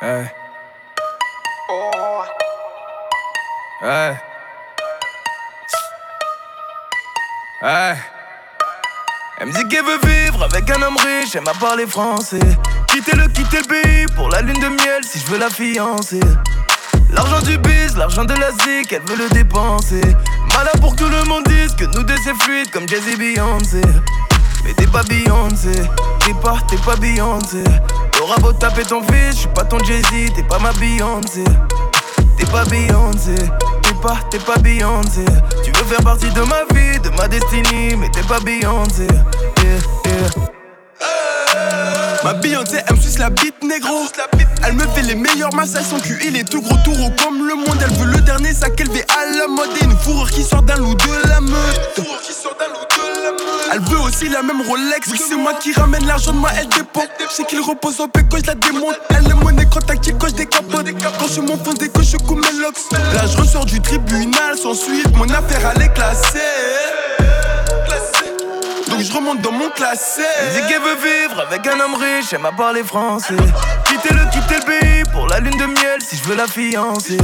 Hey. Hey. Elle me dit qu'elle veut vivre avec un homme riche, elle m'a parlé français. Quitter le, quitter le pays pour la lune de miel si je veux la fiancer. L'argent du biz, l'argent de la zik, elle veut le dépenser. Malin pour que tout le monde dise que nous deux c'est fluide comme Jay-Z Beyoncé. Mais t'es pas Beyoncé, t'es pas, t'es pas Beyoncé. T'auras beau taper ton fils, j'suis pas ton Jay-Z, t'es pas ma Beyoncé. T'es pas Beyoncé, t'es pas, t'es pas Beyoncé. Tu veux faire partie de ma vie, de ma destinée, mais t'es pas Beyoncé. Yeah, yeah. Ma Beyoncé, elle me suce la bite négro. Elle me fait les meilleurs massages, son cul il est tout gros, tout gros comme le monde. Elle veut le dernier sac élevé à la mode et une fourrure qui sort d'un loup de la meute. Elle veut aussi la même Rolex. C'est moi qui ramène l'argent de moi, elle dépend. Sais qu'il repose en paix quand je la démonte. Elle est monnaie quand tactile quand je décapote. Quand je m'enfonce des que je coupe mes locks. Là, je ressors du tribunal sans suite. Mon affaire, elle est classée. Je remonte dans mon classé. Elle qu'elle veut vivre avec un homme riche, elle m'a parlé français. Quitter le, quitter le pays pour la lune de miel si je veux la fiancer.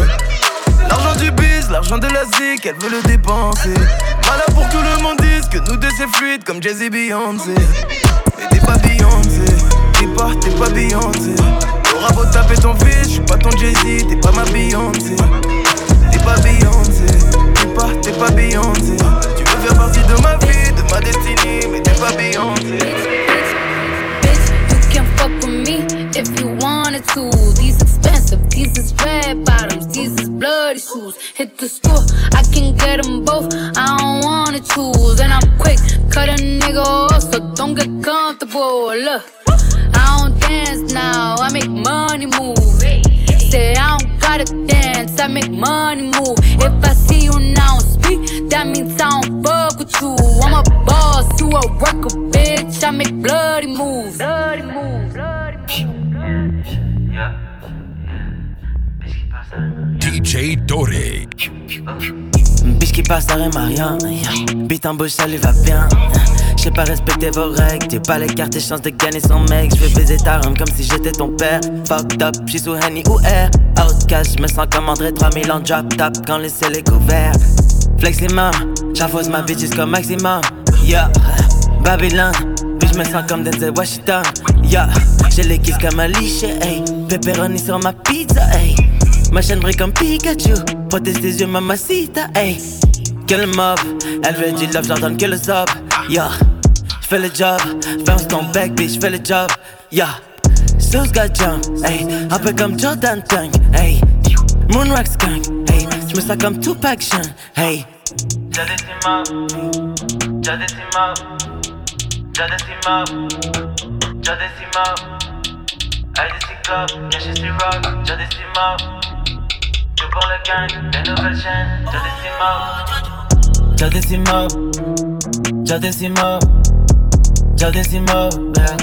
L'argent du biz, l'argent de la zik, elle veut le dépenser. Malin pour que le monde dise que nous deux c'est fluide comme Jay-Z Beyoncé. Mais t'es pas Beyoncé, t'es pas, t'es pas Beyoncé. T'auras beau taper ton fils, j'suis pas ton Jay-Z, t'es pas ma Beyoncé. T'es pas Beyoncé, t'es pas, t'es pas Beyoncé. Tu veux faire partie de ma vie, ma destinée, mais t'es pas Beyoncé. Bitch, you can fuck with me if you wanted to. These expensive, these is red bottoms, these is bloody shoes. Hit the store, I can get them both. I don't wanna choose, and I'm quick, cut a nigga off, so don't get comfortable. Look, I don't dance now, I make money move. Say I don't gotta dance, I make money move. If I see you now speak, that means I don't fuck with you. I'm a boss, you a worker, bitch. I make bloody moves. Bloody moves. Bloody moves. DJ Doré. Biche qui passe à rien. Bite en bouche, ça lui va bien. J'sais pas respecter vos règles. T'es pas les cartes, tes chances de gagner son mec. J'vais baiser ta rhum comme si j'étais ton père. Fucked up, j'suis sous Henny ou Air. Outcast, j'me sens comme André 3000 en drop top quand le ciel est couvert. Fleximum, j'affose ma bitch jusqu'au maximum. Yeah, Babylone. Puis j'me sens comme Denzel Washington. Yeah, j'ai les kisses comme Alicia. Hey, pepperoni sur ma pizza. Hey. Ma chaîne brille comme Pikachu. Protège tes yeux, mamacita, hey. Que le mob, elle veut du love, j'ordonne que le zob. Yeah, j'fais le job. Bounce ton bec, bitch, j'fais le job. Yeah, Suze got jump, hey. Un peu comme Jordan Tank, hey. Moonrock skunk, hey. J'me sens comme Tupac Sean, hey. Jadissima, Jadissima, Jadissima, Jadissima. IDC Club, caché sur rock, Jadissima. Pour le gang, des nouvelles chaînes, Jadissima. Jadissimo, Jadissimo, Jadissimo, yeah.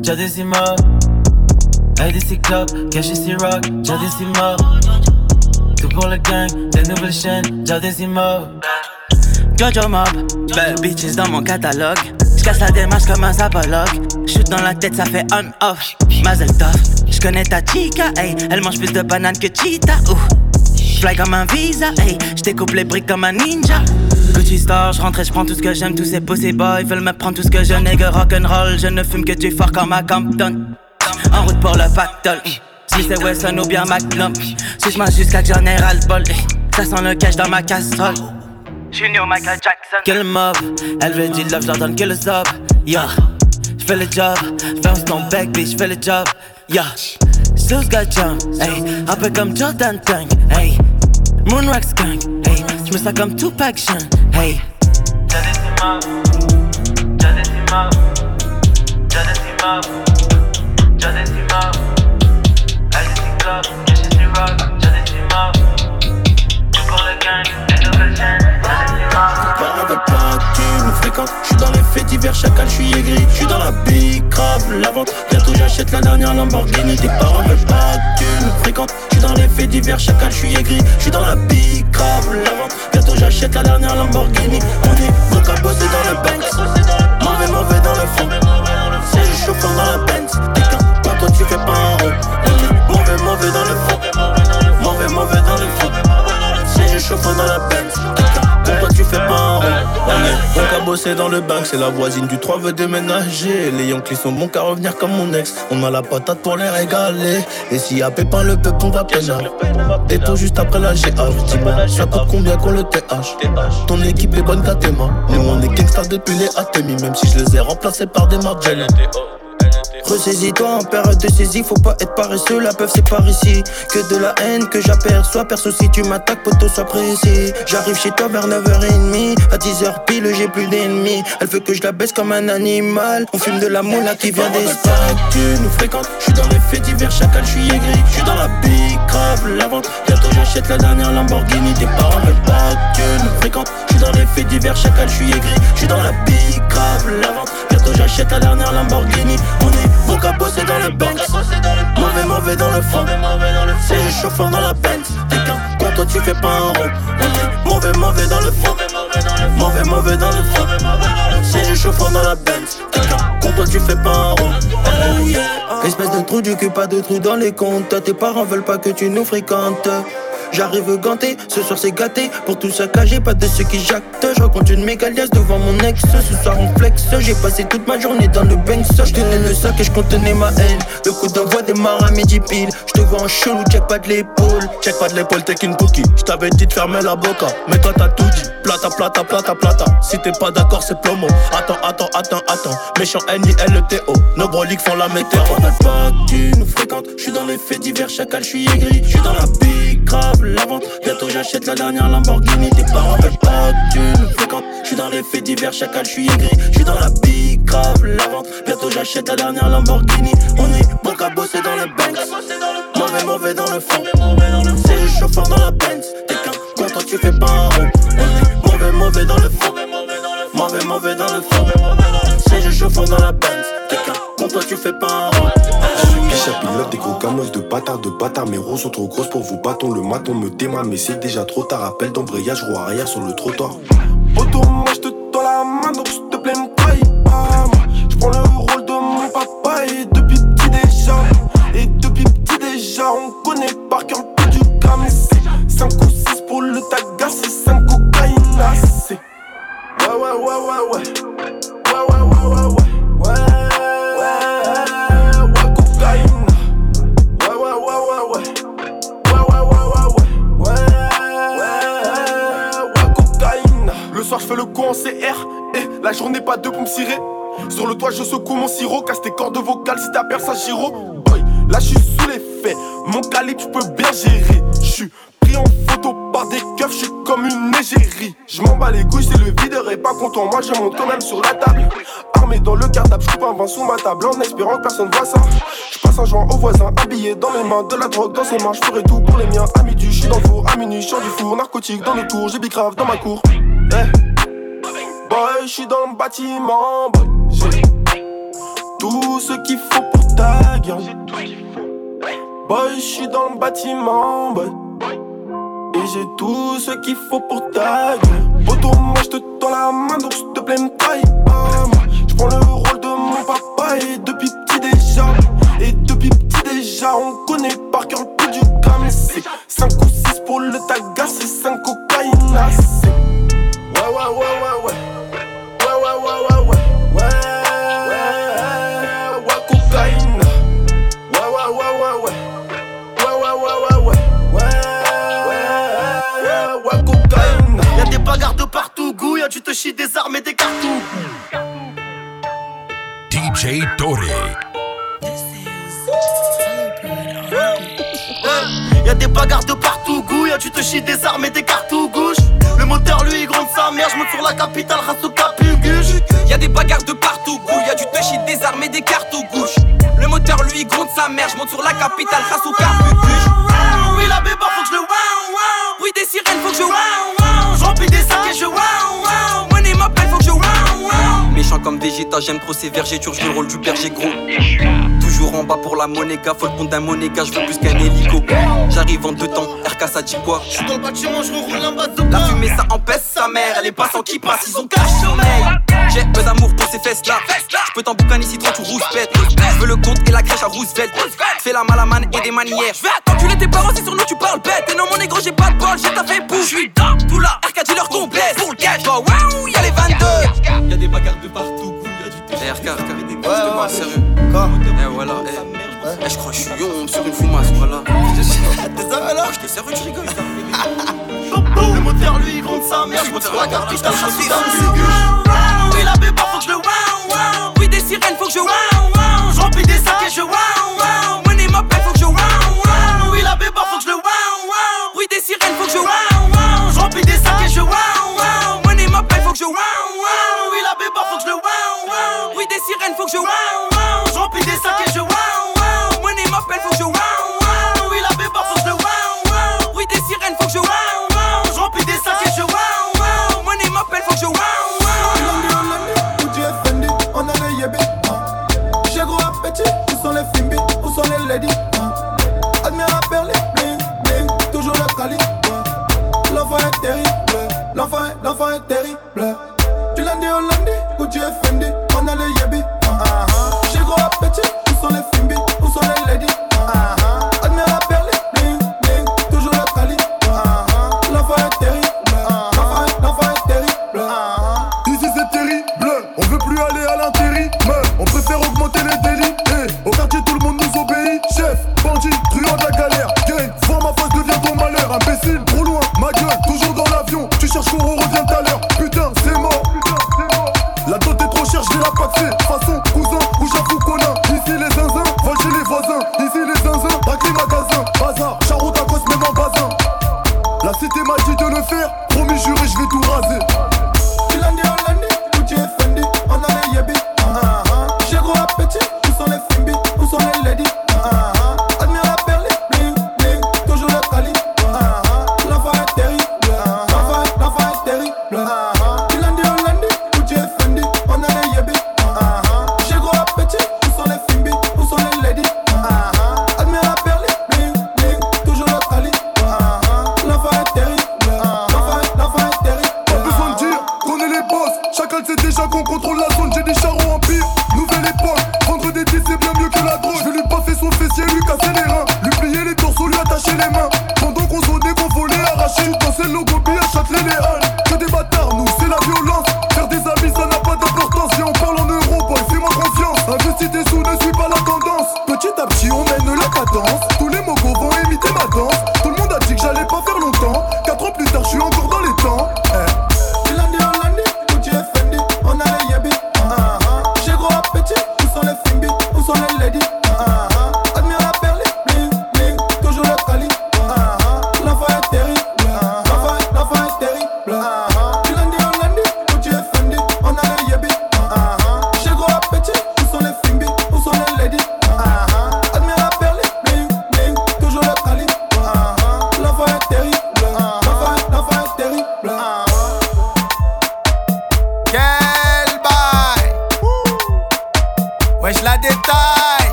Jadissimo. IDC Club, caché sur rock, Jadissimo. Tout pour le gang, des nouvelles chaînes, Jadissimo. Jojo Mob, bad bitches dans mon catalogue. J'casse la démarche comme un zapologue. Shoot dans la tête, ça fait on-off. Mazel tov. J'connais ta chica, hey. Elle mange plus de bananes que cheetah, ouh. Fly comme un visa, hey. J'découpe les briques comme un ninja. Gucci Store, j'rentre et j'prends tout ce que j'aime. Tous ces pussy boys veulent me prendre tout ce que je nègre rock'n'roll. Je ne fume que du fort comme à Compton. En route pour le pactole. Si c'est Wesson ou bien. Si j'mange jusqu'à que j'en. Ça sent le cash dans ma casserole. Junior Michael Jackson. Que le mob, elle veut du love, j'ordonne que le zob. Yeah, j'fais le job. Bounce ton bec, bitch, j'fais le job. Yeah, Suze got jump, hey. Un peu comme Jordan Tank, hey. Moonrock skunk, hey. J'me sens comme Tupac Sean, hey. Jadissima, Jadissima, Fait divers chacal, je suis aigri, je suis dans la big crave, la vente. Bientôt j'achète la dernière Lamborghini, tes parents veulent pas que tu me fréquentes. Je suis dans les faits divers chacal, je suis aigri, je suis dans la big crave, la vente. Bientôt j'achète la dernière Lamborghini. On est donc à bosser dans le Benz, mauvais mauvais dans le fond. C'est le chauffant dans la Benz, t'es toi tu fais pas un rond. Mauvais mauvais dans le fond, mauvais mauvais dans le fond. C'est le chauffeur dans la Benz. Bosser dans le bank, c'est la voisine du 3 veut déménager. Les Yankees sont bons qu'à revenir comme mon ex. On a la patate pour les régaler. Et s'il y a pépin, le peuple, on va peiner. Et tout juste après la GH, ça coûte combien qu'on le TH Ton équipe est bonne qu'à tes mains. Nous, on est gangsta depuis les Atemi, même si je les ai remplacés par des Margelles. Ressaisis-toi en période de saisie, faut pas être paresseux, la peuf c'est par ici. Que de la haine que j'aperçois, perso si tu m'attaques, poteau sois précis. J'arrive chez toi vers 9h30, à 10h pile j'ai plus d'ennemis. Elle veut que je la baisse comme un animal, on fume de la moula qui vient des. Tu nous fréquentes, je suis dans les faits divers, chacal, je suis aigri. Je suis dans la big grave, la vente. Bientôt j'achète la dernière Lamborghini, tes parents veulent pas que tu nous fréquentes. Je suis dans les faits divers, chacal, je suis aigri. Je suis dans la big grave, la vente. Bientôt j'achète la dernière Lamborghini, on est qu'à bosser dans le bank Mauvais, mauvais dans le fond. C'est le chauffeur dans la Benz. T'es qu'un con, toi tu fais pas un rond. Mauvais, mauvais dans le fond. Mauvais, mauvais dans le fond. C'est le chauffeur dans la Benz. T'es qu'un con, toi tu fais pas un rond. Espèce de trou du cul, pas de trou dans les comptes. Tes parents veulent pas que tu nous fréquentes J'arrive ganté, ce soir c'est gâté. Pour tout saccager, pas de ceux qui jactent. Je raconte une mégalias devant mon ex. Ce soir on flex. J'ai passé toute ma journée dans le Banks. Je tenais le sac et je contenais ma haine. Le coup d'envoi démarre à midi pile. Je te vois en chelou, check pas de l'épaule. Check pas de l'épaule, t'es qu'une cookie. Je t'avais dit de fermer la boca. Mais toi t'as tout dit. Plata, plata, plata, plata. Si t'es pas d'accord, c'est plomo. Attends, attends, attends, attends. Méchant N-I-L-T-O. Nos broliques font la météo. pas tu nous fréquentes. Je suis dans les faits divers, chacal, je suis aigri. Je suis dans la pique la vente. Bientôt j'achète la dernière Lamborghini. Tes parents veulent pas que tu fréquentes. J'suis dans les faits divers, chacal, j'suis aigri. J'suis dans la big grave la vente. Bientôt j'achète la dernière Lamborghini. On est bon qu'à bosser dans le Banks. Mauvais, mauvais dans le fond. C'est le chauffeur dans la Benz. T'es qu'un con, toi tu fais pas un rond. On est mauvais, mauvais dans le fond. Mauvais, mauvais dans le fond. C'est le chauffeur dans la Benz. T'es qu'un con, toi tu fais pas un rond. Bichette pilote des gros gamos de bâtard de bâtard. Mes roues sont trop grosses pour vous bâton Le maton me démarre mais c'est déjà trop tard. Appel d'embrayage, roue arrière sur le trottoir. Moi je te tends la main donc s'il te plaît me trahis pas Je prends le rôle de mon papa et depuis petit déjà Et depuis petit déjà on connaît par cœur le du gramme. 5 ou 6 pour le tagas c'est 5 cocaïne ouais ouais ouais ouais Ouais soir je fais le con en CR Et la journée pas deux pour me cirer Sur le toit je secoue mon sirop Casse tes cordes vocales si t'appelles ça Giro Boy, là je suis sous l'effet Mon calibre je peux bien gérer Je suis pris en photo par des keufs, je suis comme une égérie. Je m'en bats les couilles, c'est le videur et pas content. Moi monte quand même sur la table. Armé dans le cartable, je un vin sous ma table en espérant que personne voit ça. Je passe un joint au voisin, habillé dans mes mains, de la drogue dans ses mains. Je ferai tout pour les miens. À midi, je suis dans le four, à minuit, je du four. Narcotique dans le tour, j'ai bicrave dans ma cour. Eh. Boy, je suis dans le bâtiment, boy. J'ai tout ce qu'il faut pour ta gueule. Boy, je suis dans le bâtiment, boy. Et j'ai tout ce qu'il faut pour ta gueule. Poto, moi je te tends la main, donc s'il te plaît, me trahis pas. Je prends le rôle de mon papa et depuis petit déjà. Et depuis petit déjà, on connaît par cœur le prix du gramme. C'est 5 ou 6 pour le tagas, c'est 5 cocaïne. Y'a des bagarres de partout, gouille, tu te chies des des. DJ. Y'a des bagarres de partout, te des armes et des cartouches. Le moteur lui gronde sa mère, je monte sur la capitale, race au capuguche. Y'a des bagarres de partout, gouille, y'a du touch, des armes et des cartes aux gauche. Le moteur lui gronde sa mère, je monte sur la capitale, au carbucuche. Oui, la béba, faut que je le wow wow. Oui, des sirènes, faut que je wow wow. Je remplis des sacs et je wow wow. Money m'appelle, faut que je wow wow. Méchant comme Vegeta, j'aime trop ces vergétures, je le rôle du berger gros. Toujours en bas pour la monéga, faut le compte d'un monéga, je veux plus qu'un hélico. J'arrive en deux temps, RK ça dit quoi? Je suis dans le bâtiment, je roule en bas de La fumée ça empêche sa mère, les passants qui passent, ils ont cache sommeil. J'ai peu d'amour pour ces fesses là. Je peux t'emboucaner ici toi tu rouspètes. Je veux le compte et la crèche à Roosevelt. Fais la malamane et des manières. Je vais t'enculer tes parents si sur nous tu parles bête. Et non mon négro j'ai pas de bol, j'ai ta fait bouche. Je suis dans tout là, RK dealer complet. Pour le cash, bah ouais, y'a les 22. Y'a des bagarres de partout. Eh RK, RK, il ouais, pas, sérieux. Eh voilà, eh. eh, je crois que je suis on sur une fumasse, voilà. Je t'ai sérieux, je rigole. Le moteur, lui, il gronde sa mère. Je monte la carte, je Oui, la béba, faut que je le wow, wow. Oui, des sirènes, faut que je wow, wow. Je des sacs et je wow.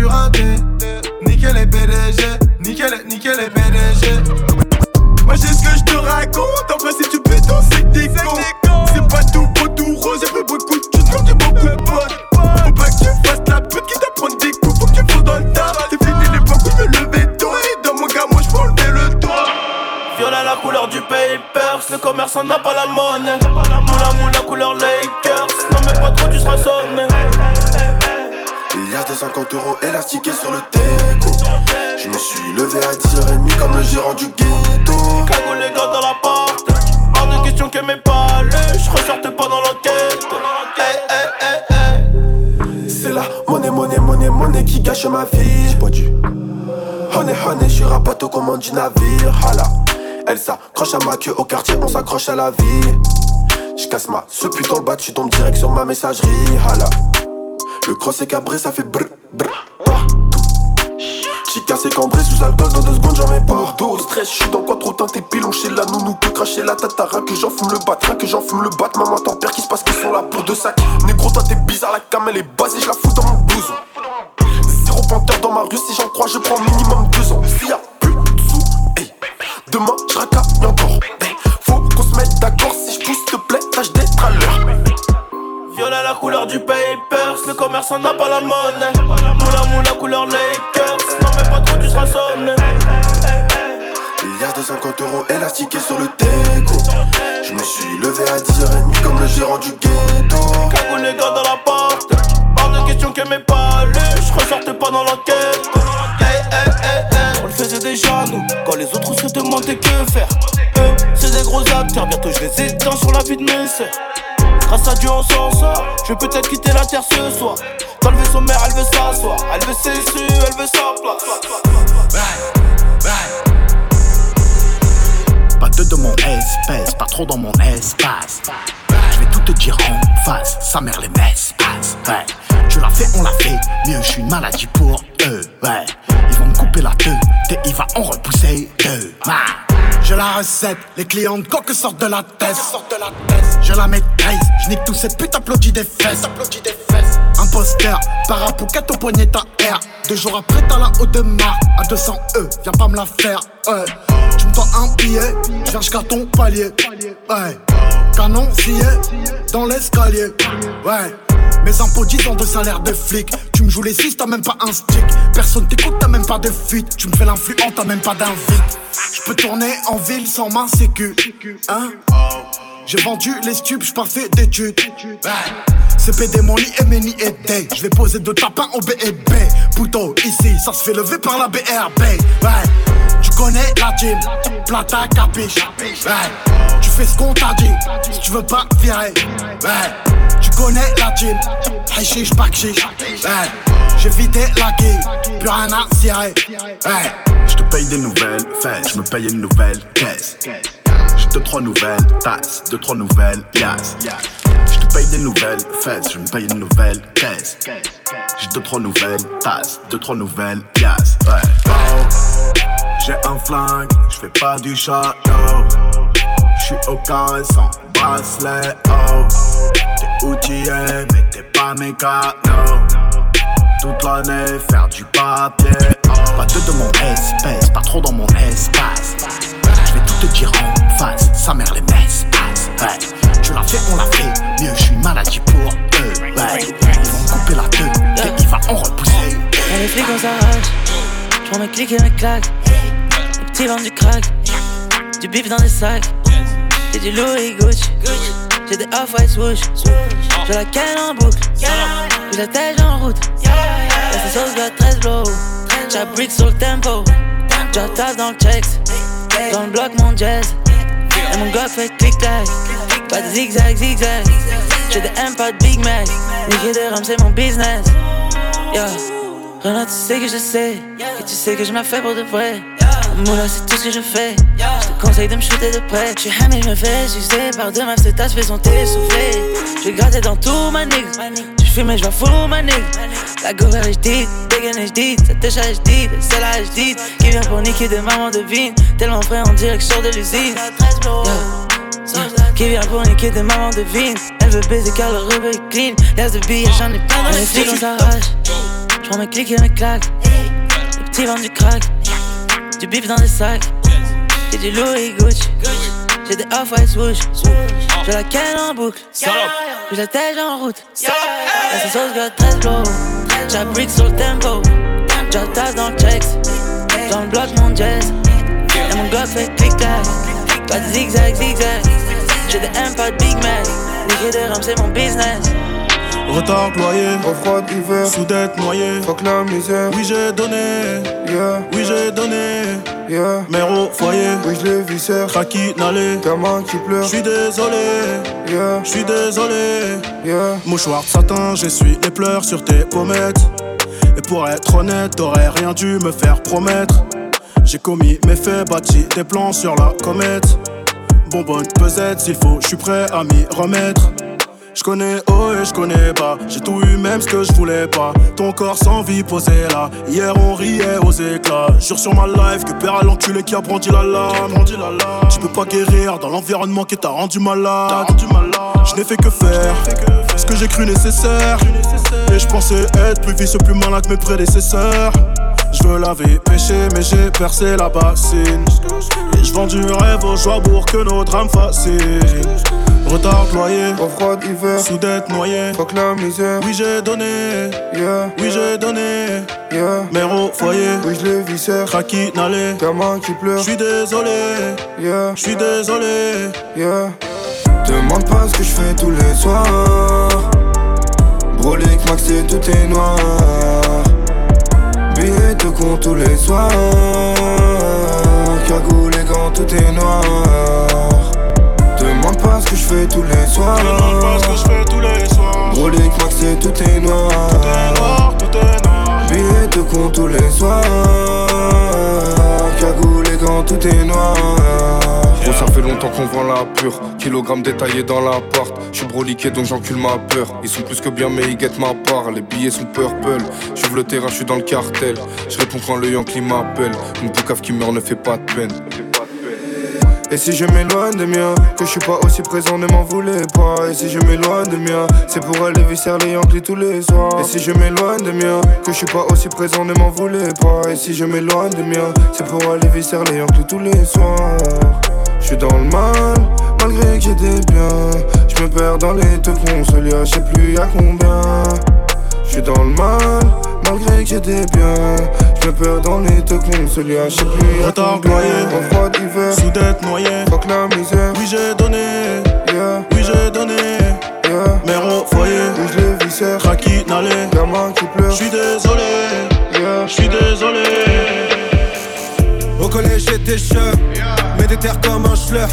Vive l'argent du navire. Hala. Elle s'accroche à ma queue au quartier, on s'accroche à la vie. Je casse ma ce putain le bas, tu tombes direct sur ma messagerie. Hala. Le cross est cabré, ça fait brr brr. J'ai cassé cambré sous alcool dans deux secondes, j'en mets pas. Dos, stress, je suis dans quoi trop teinté pilon chez la nounou peut cracher la tatara que j'en fume le bat, rien que j'en fume le bat. Maman t'en père qui se passe qu'ils sont là pour deux sacs. Négro, toi t'es bizarre, la cam elle est basée, je la fous dans mon blouson. Zéro panthère dans ma rue, si j'en crois, je prends minimum deux ans. Demain je racaille encore. Faut qu'on se mette d'accord, si je pousse, te plaît, tâche d'être à l'heure. Violet la couleur du papers, le commerçant n'a pas la monnaie. Moula moula couleur Lakers, non mais pas trop tu seras sonné. Milliard de 50 euros élastiqués sur le déco. Je me suis levé à 10h30 comme le gérant du ghetto. Cagoule les gars dans la porte, hors de question que mes palais, je ressortais pas dans l'enquête. On le faisait déjà nous, quand les autres que faire. Eux, c'est des gros acteurs, bientôt je les éteins sur la vie de mes sœurs. Grâce à Dieu on s'en sort, je vais peut-être quitter la terre ce soir. Dans le vaisseau mère, elle veut s'asseoir, elle veut ses su, elle veut sa place. Pas deux de mon espèce, pas trop dans mon espace. Je vais tout te dire en face, sa mère les messes passe. Tu l'as fait, on l'a fait, mieux je suis une maladie pour eux. Ouais, couper la queue, et il va en repousser deux. J'ai la recette, les clients de sortent de la tête. Je la maîtrise, je nique tout cette pute applaudit des fesses. Des fesses. Imposteur, parapouquette au poignet ta R. Deux jours après, t'as la haute de mar à 200 E. Viens pas me la faire. Tu me dois un billet, je viens jusqu'à ton palier. Ouais. Canon scié dans l'escalier. Ouais. Mes impôts 10 ans de salaire de flic. Tu me joues les 6, t'as même pas un stick. Personne t'écoute, t'as même pas de fuite. Tu me fais l'influent, t'as même pas d'invite. Je peux tourner en ville sans main sécu. Hein? J'ai vendu les stupes, pas fait d'études. C'est PD, mon lit et Meni et Day. Je vais poser deux tapins au BEB. Pouto, ici, ça se fait lever par la BRB. Ouais. Tu connais la team, plata capiche. Ouais. Tu fais ce qu'on t'a dit, si tu veux pas virer. Ouais. Tu connais la team, hashish, bakchiche. Ouais. J'ai vidé la guille, plus rien à cirer. Ouais. Je te paye des nouvelles fesses, je me paye une nouvelle caisse. J'ai deux trois nouvelles tasses, deux trois nouvelles yas. Je te paye des nouvelles fesses, je me paye une nouvelle caisse. J'ai deux trois nouvelles tasses, deux trois nouvelles yas. Ouais. Oh, J'ai un flingue, je fais pas du château. J'suis au carré sans bracelet. Oh, t'es outillé, mais t'es pas mécano. Toute l'année, faire du papier. Oh. Pas deux de mon espèce, pas trop dans mon espace. Je vais tout te dire en face, sa mère les messes. Tu l'as fait, on l'a fait, mieux je suis maladie pour eux. Ils vont couper la queue, et il va en repousser. Quand les flics on s'arrache, j'prends mes clics et mes claques. Les petits vendent du crack, du bif dans des sacs. J'ai du Louis Gucci, j'ai des off-white swoosh. J'ai la canne en boucle, j'ai la tête en route. Là sauce va 13 blow. J'abrique sur le tempo. J'attaque dans le checks. Dans le bloc, mon jazz. Et mon gars fait clic-clac. Pas de zigzag, zigzag. J'ai des M, pas de Big Mac. Niquer des rums, c'est mon business. Yeah. Renan, tu sais que je sais. Et tu sais que je m'en fais pour de vrai. Moula, c'est tout ce que je fais. Je te conseille de me shooter de près. Je suis hamé, je me fais sucer par deux meufs, c'est fais son souffler. Je gratter dans tout ma nigga. Tu fumes, je vais fou ma nigga. La gouverne est dit, dégaine je dis, cette técha je dis, c'est là je dis. Qui vient pour niquer des mamans de vine. Tellement prêt en direction de l'usine. Qui vient pour niquer des mamans de vine. Elle veut baiser car le rub est clean. Y'a de billets, j'en ai plein dans les filles, on s'arrache. J'prends mes clics et mes claques. Les petits vendent du crack. Du bif dans des sacs. J'ai du Louis Gucci. J'ai des off-white swoosh. J'ai la canne en boucle. J'ai la tête en route. La sauce got 13 blow. J'abrique sur le tempo. J'attaque dans le checks. Dans le bloc, mon jazz. Et mon gars fait clic-clac. Pas de zigzag, zigzag. J'ai des M, pas de Big Mac. Les des rams, c'est mon business. Retard loyer, au froid d'hiver, soudette noyée, fuck la misère. Oui j'ai donné, yeah, oui j'ai donné, yeah. Mère au foyer, oui je l'ai viscère, Raki n'allait, gamin qui pleure. J'suis désolé, yeah, j'suis désolé, yeah. Mouchoir de satin, j'essuie les pleurs sur tes pommettes. Et pour être honnête, t'aurais rien dû me faire promettre. J'ai commis mes faits, bâti des plans sur la comète. Bonbonne pesette, s'il faut, j'suis prêt à m'y remettre. Je connais haut et je connais pas. J'ai tout eu, même ce que je voulais pas. Ton corps sans vie posé là. Hier on riait aux éclats. Jure sur ma life que père à l'enculé qui a brandi la lame. Tu peux pas guérir dans l'environnement qui t'a rendu malade. Je n'ai fait que faire ce que j'ai cru nécessaire. Et je pensais être plus vicieux, plus malin que mes prédécesseurs. Je veux laver péché, mais j'ai percé la bassine. Et je vends du rêve aux joies pour que nos drames fascinent. Retard loyer, au froid d'hiver, soudette noyée, fuck la misère. Oui, j'ai donné, yeah, oui, j'ai donné, yeah. Mère au foyer, oui, je l'ai viscère, Raki n'allait, gamin qui pleure. J'suis désolé, yeah, j'suis désolé, yeah. Demande pas ce que je fais tous les soirs. Brolic, Max et tout est noir. De con tous les soirs. Cagoule et gants, tout est noir. Demande pas ce que je fais tous les soirs. Demande pas ce que je fais tous les soirs. Brolic, Max et tout est noir. Tout est noir, tout est noir. Billets de con tous les soirs. Cagoule et gants, tout est noir. Ça fait longtemps qu'on vend la pure. Kilogramme détaillé dans l'appart. J'suis broliqué donc j'encule ma peur. Ils sont plus que bien, mais ils guettent ma part. Les billets sont purple. J'ouvre le terrain, j'suis dans le cartel. J'réponds quand le Yankee m'appelle. Une boucave qui meurt ne fait pas de peine. Et si je m'éloigne de mien, que je suis pas aussi présent, ne m'en voulez pas. Et si je m'éloigne de mien, c'est pour aller visser les Yankees tous les soirs. Et si je m'éloigne de mien, que je suis pas aussi présent, ne m'en voulez pas. Et si je m'éloigne de mien, c'est pour aller visser les Yankees tous les soirs. Je suis dans le mal, malgré que j'ai des biens. Je me perds dans les deux consoles, je sais plus y'a combien. Je suis dans le mal, malgré que j'ai des biens. Je me perds dans les deux consoles, je sais plus y'a Retard combien. noyé, En froid d'hiver, soudette noyée, fuck la misère. Oui, j'ai donné, Yeah, oui, j'ai donné, yeah. Mère au foyer, Oui, je l'ai viscère. Raki n'allait, Gamin qui pleure. J'suis désolé, Yeah. j'suis désolé. Au collège j'étais chum, mais des terres comme un schleur.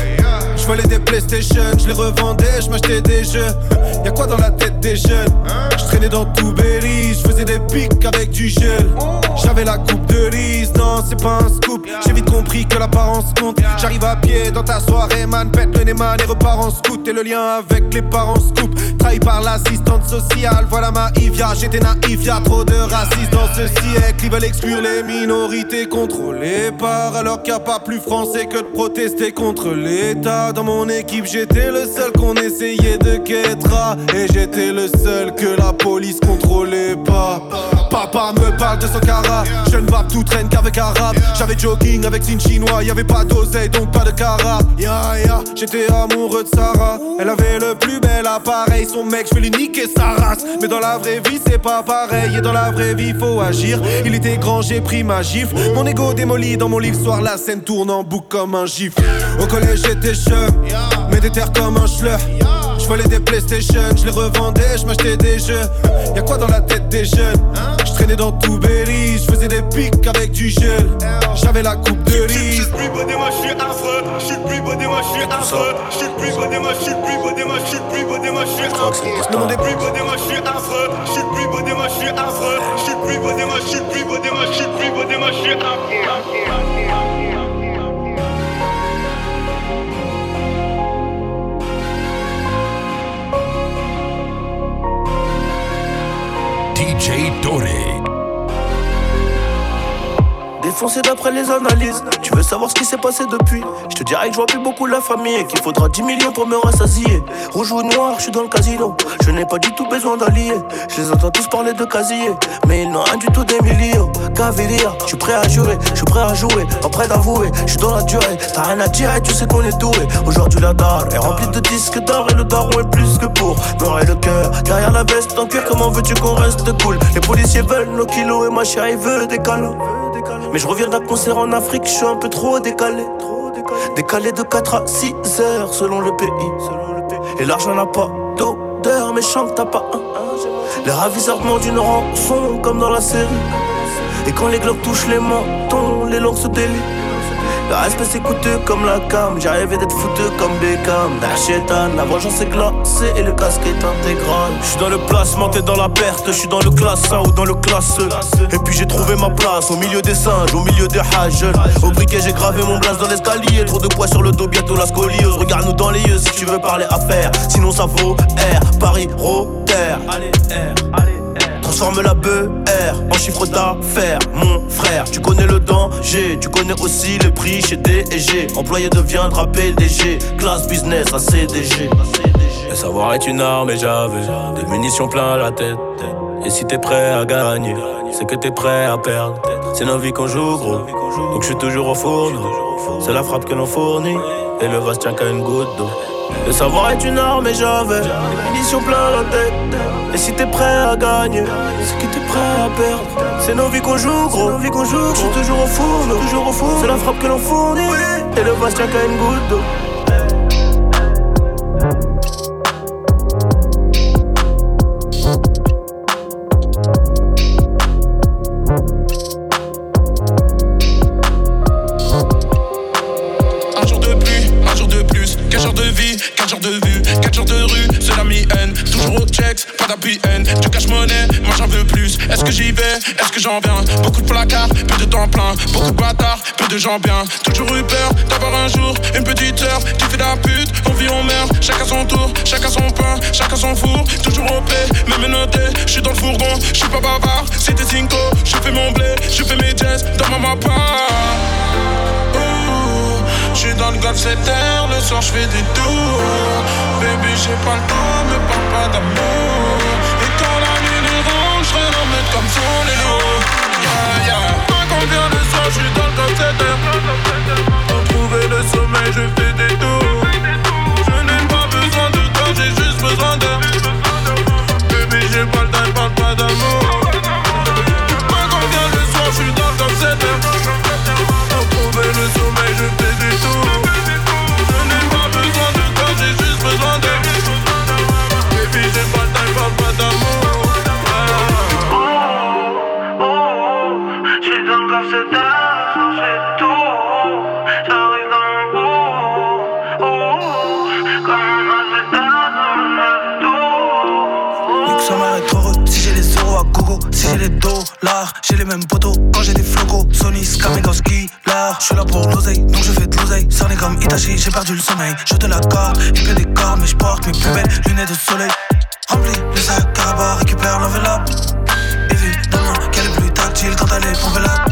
Je volais des PlayStation, je les revendais, je m'achetais des jeux. Y'a quoi dans la tête des jeunes? Je traînais dans tout Berry, je faisais des pics avec du gel. J'avais la coupe de riz, non c'est pas un scoop. J'ai vite compris que l'apparence compte. J'arrive à pied dans ta soirée, man, pète le nez, et repars en scout. Et le lien avec les parents scoop. Trahi par l'assistante sociale, voilà ma Ivia. J'étais naïf, y'a trop de racistes dans ce siècle. Ils veulent exclure les minorités contrôlées par alors qu'il a pas plus français que de protester contre l'État. Dans mon équipe, j'étais le seul qu'on essayait de quêtra. Et j'étais le seul que la police contrôlait pas. Papa me parle de son cara. Je ne tout traîne qu'avec arabe. J'avais jogging avec une chinois, y'avait pas d'oseille donc pas de cara. Ya ya, j'étais amoureux de Sarah. Elle avait le plus bel appareil. Son mec, je vais lui niquer sa race. Mais dans la vraie vie, c'est pas pareil. Et dans la vraie vie, faut agir. Il était grand, j'ai pris ma gifle. Mon ego démoli dans mon lit le soir. La scène tourne en boucle comme un gif. Au collège, j'étais chum. Mais des terres comme un schleur. Je volais des PlayStation, je les revendais, je m'achetais des jeux. Y'a quoi dans la tête des jeunes? Je traînais dans tout Berry, je faisais des pics avec du gel. J'avais la coupe de riz. Je suis plus beau des moi je suis affreux. Je suis plus beau des moi je suis affreux. Je suis plus beau des moi je suis plus beau des moi je suis plus beau des moi je suis affreux. Non des plus beau des moi je suis affreux. Je suis plus beau des moi je suis affreux. Je suis plus beau des moi je suis plus beau des moi je suis plus beau des moi je suis affreux. DJ Dore. Défoncé d'après les analyses. Tu veux savoir ce qui s'est passé depuis? Je te dirais que je vois plus beaucoup la famille et qu'il faudra 10 millions pour me rassasier. Rouge ou noir, je suis dans le casino. Je n'ai pas du tout besoin d'alliés. Je les entends tous parler de casier, mais ils n'ont rien du tout des millions. Caviria, je suis prêt à jurer, je suis prêt à jouer, pas prêt d'avouer. Je suis dans la durée, t'as rien à dire et tu sais qu'on est doué. Aujourd'hui la dalle est remplie de disques d'or et le daron est plus que pour me le cœur. Derrière la veste en cuir, comment veux-tu qu'on reste cool? Les policiers veulent nos kilos et ma chérie veut des je reviens d'un concert en Afrique, je suis un peu trop décalé. Décalé de 4 à 6 heures selon le pays. Et l'argent n'a pas d'odeur, mais chante t'as pas un. Les ravisseurs demandent une rançon comme dans la série. Et quand les globes touchent les mentons, les langues se délient. Le respect c'est coûteux comme la cam, j'ai d'être foutu comme Beckham. Dachétan, la vengeance est glacée et le casque est intégral. Je suis dans le placement, t'es dans la perte, je suis dans le classe 1 ou dans le classe E. Et puis j'ai trouvé ma place au milieu des singes, au milieu des hages. Au briquet j'ai gravé mon blast dans l'escalier, trop de poids sur le dos, bientôt la scoliose. Regarde-nous dans les yeux si tu veux parler affaires, sinon ça vaut R, Paris, Rotter. Allez, R, allez. Transforme la BR en chiffre d'affaires, mon frère. Tu connais le danger, tu connais aussi le prix chez DG. Employé deviendra PDG, classe business à CDG. Le savoir est une arme et j'avais des munitions plein la tête. Et si t'es prêt à gagner, c'est que t'es prêt à perdre. C'est nos vies qu'on joue gros, donc je suis toujours au fourneau. C'est la frappe que l'on fournit, et le vase tient qu'à une goutte d'eau. Le savoir est une arme et j'avais des munitions plein la tête. Et si t'es prêt à gagner, c'est que t'es prêt à perdre. C'est nos vies qu'on joue, gros. Nos vies qu'on joue, je suis toujours au four, toujours au four. C'est la frappe que l'on fournit. Et le tient qu'à une goutte d'eau. J'y vais, est-ce que j'en viens, beaucoup de placards, peu de temps plein, beaucoup de bâtards, peu de gens bien, toujours eu peur d'avoir un jour une petite sœur qui fait la pute, on vit, on meurt, chacun son tour, chacun son pain, chacun son four, toujours au paix, même noté, je suis dans le fourgon, je suis pas bavard, c'était Cinco, je fais mon blé, je fais mes jazz dans ma mappa. Je suis dans le golf 7 heures, le soir je fais des tours. Baby j'ai pas le temps, me parle pas d'amour Combien de soirs, je suis dans le golf 7 heures Pour trouver le sommeil, je fais des tours. Je n'ai pas besoin de toi, j'ai juste besoin de Baby j'ai pas le temps, parle pas d'amour je suis là pour l'oseille, donc je fais de l'oseille. Cerné comme Itachi, j'ai perdu le sommeil. Je te l'accorde, il fait des corps, mais je porte mes plus belles lunettes de soleil. Remplis le sac à bas, récupère l'enveloppe. Évidemment qu'elle est plus tactile quand elle est là.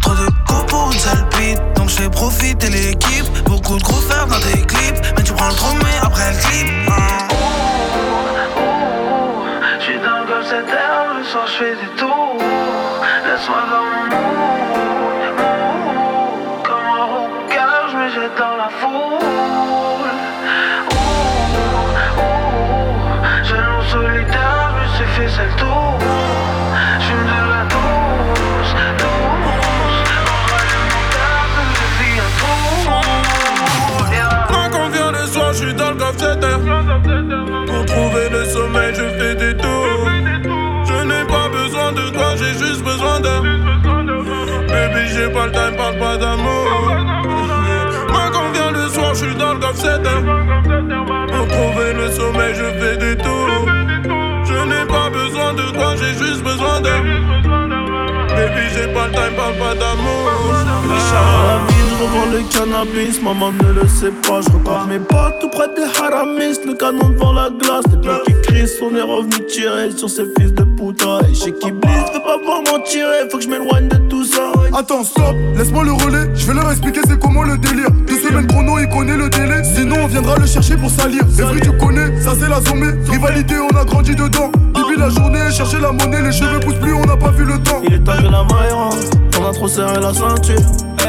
Trop de go pour une seule bite, donc je fais profiter l'équipe. Beaucoup de gros faire dans tes clips, mais tu prends le trop, après le clip. J'suis dans le golf c'est tard, le soir j'fais des tours Laisse-moi dans mon mood, es de la. Quand vient le soir, je suis dans le. Pour trouver le sommeil, je fais des tours. Je n'ai pas besoin de toi, j'ai juste besoin de. Baby, j'ai pas le time, parle pas le time, parle pas d'amour. la ville, je revends le cannabis, maman ne le sait pas. Je repars mes pas tout près des haramis, le canon devant la glace. Des plans qui crient, on est revenu tirer sur ces fils de puta. Et chez qui blisse, veut pas voir m'en tirer, faut que je m'éloigne de tout ça. Attends, stop, laisse-moi le relais. Je vais leur expliquer c'est comment le délire. Deux semaines chrono, il connaît le délai. Sinon, on viendra le chercher pour salir. C'est vrai, tu connais, ça c'est la zombie. Rivalité, on a grandi dedans. Depuis la journée, chercher la monnaie, les cheveux poussent plus, on n'a pas vu le temps. Il est temps que la maille rentre, on a trop serré la ceinture.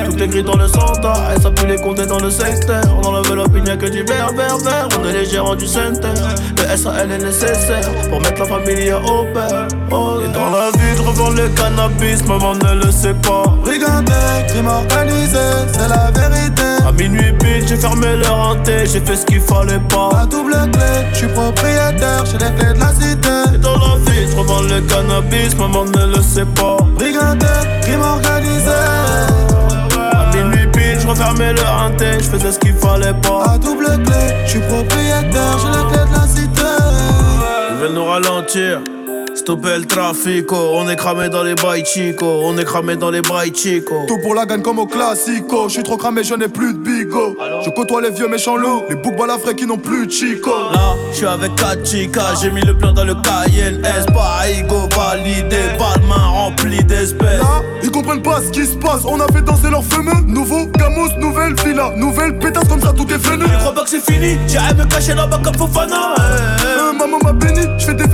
Tout est gris dans le centre, et ça pue les compter dans le secteur. On enlève l'opinion, que du vert, vert, vert. On est les gérants du center. Le SAL est nécessaire pour mettre la famille au père. Oh, et dans la vie, revends le cannabis, maman ne le sait pas. Brigandé, crime organisé, c'est la vérité. À minuit pile, j'ai fermé leur hanté, j'ai fait ce qu'il fallait pas. À double clé, je suis propriétaire, j'ai les clés de la cité. Et dans la vie, je revends le cannabis, maman ne le sait pas. Brigandé, crime organisé. À minuit pile, je refermais leur hanté, je faisais ce qu'il fallait pas. À double clé, je suis propriétaire, j'ai les clés de la cité. Ils veulent nous ralentir. Stopper le trafic, oh. on est cramé dans les bails chico, on est cramé dans les bails chico. Tout pour la gagne comme au classico. Je suis trop cramé, je n'ai plus de bigo. Je côtoie les vieux méchants loups, les boucs balafrés qui n'ont plus de chico. Là, je suis avec 4 chicas, j'ai mis le plan dans le Cayenne S, Baigo validé, pas de main remplie d'espèces. Là, ils comprennent pas ce qui se passe, on a fait danser leur fameux. Nouveau Gamos, nouvelle villa, nouvelle pétasse comme ça, tout est venu. Ils croient pas que c'est fini, j'irai me cacher là-bas comme Fofana. Euh, maman m'a béni, je fais des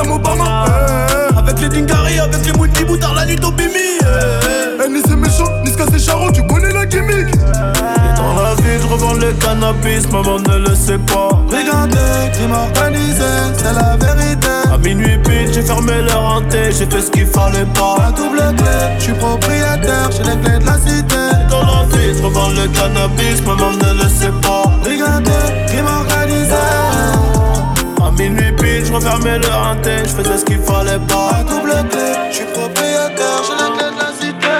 Madame Obama. Eh, Avec les Dingari, avec les Mouti Boutard, la nuit d'Obimi. eh, ni c'est méchant, ni c'est charron, tu connais la gimmick. Et dans la vie, je revends le cannabis, maman ne le sait pas. Brigandé, crime organisé, c'est la vérité. À minuit pile, j'ai fermé leur hanté, j'ai fait ce qu'il fallait pas. À double clé, je suis propriétaire, j'ai les clés de la cité. Et dans la vie, je revends le cannabis, maman ne le sait pas. Refermais le hanté, je faisais ce qu'il fallait pas. À double clé, je suis propriétaire, j'ai les clés de la cité.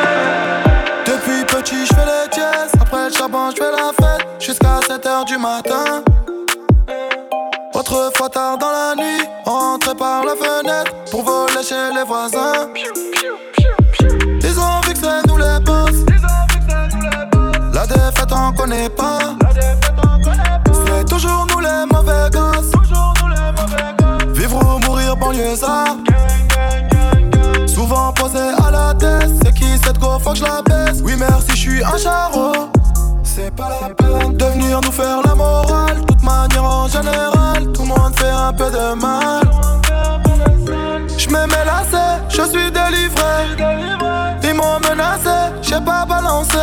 Depuis petit, je fais les dièses. Après le charbon, je fais la fête. Jusqu'à 7h du matin. Autrefois tard dans la nuit, on rentrait par la fenêtre pour voler chez les voisins. Ils ont vu que c'est nous les boss. La défaite on connaît pas. C'est toujours nous mourir banlieusard. Souvent posé à la tête, c'est qui cette go, faut que je la baisse. Oui, merci, je suis un charreau. C'est pas la peine de venir nous faire la morale. Toute manière en général, tout le monde fait un peu de mal. Je me mets lacet, je suis délivré. Ils m'ont menacé, j'ai pas balancé.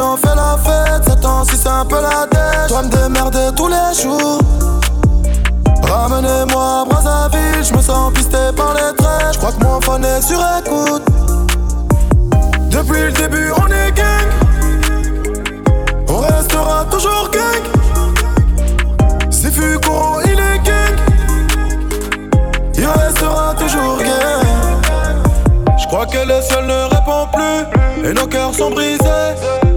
On fait la fête. C'est temps si c'est un peu la tête. Toi me démerder tous les jours. Ramenez-moi à Brazzaville, je me sens pisté par les traits. Je crois que mon phone est sur écoute. Depuis le début, on est gang. On restera toujours gang. Si Fugo, il est gang. Il restera toujours gang. Je crois que le ciel ne répond plus. Et nos cœurs sont brisés.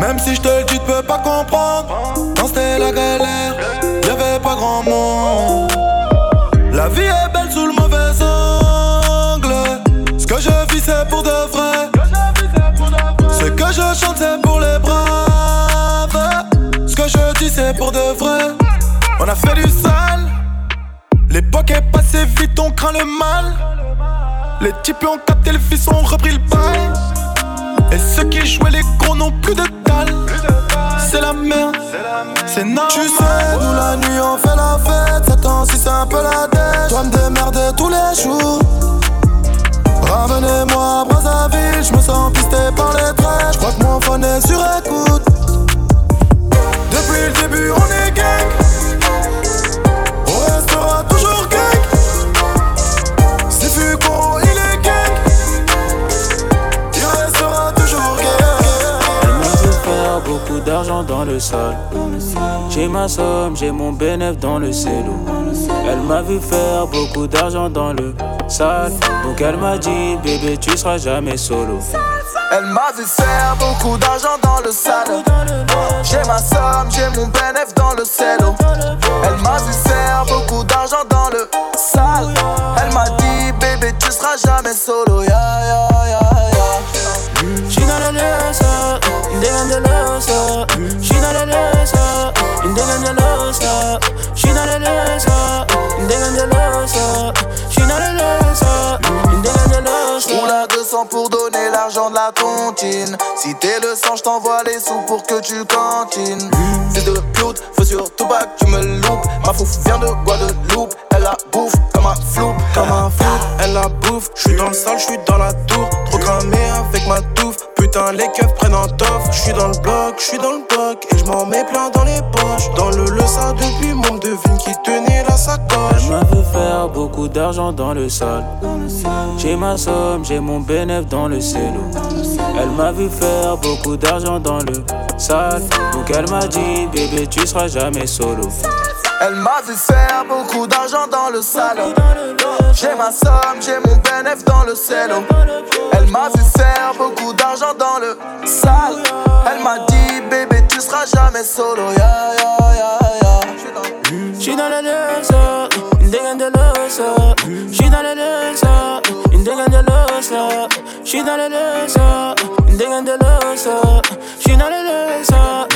Même si je te le dis, tu peux pas comprendre. Quand c'était la galère, y'avait pas grand monde. La vie est belle sous le mauvais angle. Ce que je vis, c'est pour de vrai. Ce que je chante, c'est pour les braves. Ce que je dis, c'est pour de vrai. On a fait du sale. L'époque est passée vite, on craint le mal. Les types ont capté le fils, ont repris le bail. Et ceux qui jouaient les gros n'ont plus de dalle. C'est la merde, c'est normal. Tu sais, nous la nuit on fait la fête. C'est temps si c'est un peu la tête. Toi me démerder tous les jours. Ramenez-moi à Brazzaville, je me sens pisté par les traits. Je crois que mon phone est sur écoute. Depuis le début, on est gang. On restera toujours gang. Fugo, il d'argent dans le sol. J'ai ma somme, j'ai mon bénéf dans le cello. Elle m'a vu faire beaucoup d'argent dans le sale. Donc elle m'a dit, bébé, tu seras jamais solo. Elle m'a vu faire beaucoup d'argent dans le sale. J'ai ma somme, j'ai mon bénéf dans le cello. Elle m'a vu faire beaucoup d'argent dans le sale. Elle m'a dit, bébé, tu seras jamais solo. Yeah, yeah, yeah. She not a loser, you dig the loser. Uh. She not a loser, you dig the loser. Uh. She not a loser, you dig the loser. Pour donner l'argent de la tontine. Si t'es le sang, je t'envoie les sous pour que tu cantines. C'est de pute, faut surtout pas que tu me loupes. Ma fouf vient de Guadeloupe, elle la bouffe comme un flou, comme un flou. Elle la bouffe, je suis dans le sol, je suis dans la tour. Trop cramé avec ma touffe. Putain, les keufs prennent un. Je suis dans le bloc, je suis dans le bloc. Et je m'en mets plein dans les poches. Dans le le ça depuis mon devine qui tenait la sacoche. Elle m'a vu faire beaucoup d'argent dans le sol. J'ai ma somme, j'ai mon bénéf dans le cello. Elle m'a vu faire beaucoup d'argent dans le sale. Donc elle m'a dit, bébé, tu seras jamais solo. Elle m'a vu faire beaucoup d'argent dans le salon. J'ai ma somme, j'ai mon bénéf dans le cello. Elle m'a vu faire beaucoup d'argent dans le sale. Elle m'a dit, bébé, tu seras jamais solo. Yeah, yeah, yeah, yeah. She not a loser, indigan de loser. She not a loser, indigan de loser. She not a loser, indigan de loser. She not a loser, indigan de loser.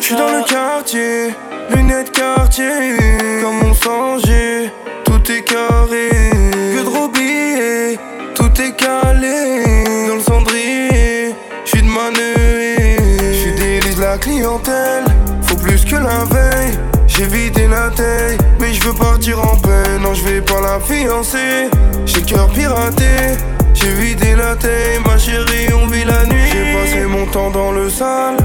J'suis dans le quartier, lunettes quartier. Comme on sent, tout est carré. Que de billets, tout est calé. Dans le cendrier, j'suis de manœuvre. J'suis délice la clientèle, faut plus que la veille. J'ai vidé la taille, mais je veux partir en paix. Non, je vais pas la fiancer. J'ai cœur piraté. J'ai vidé la taille, ma chérie, on vit la nuit. J'ai passé mon temps dans le sale.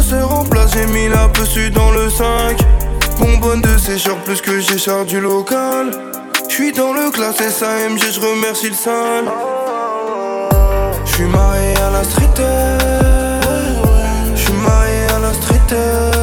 Bosseur en j'ai mis la pessu dans le 5. Bonbonne de sécheur plus que j'ai char du local. J'suis dans le classe SAMG, je remercie le sale. J'suis marié à la street. J'suis marié à la street.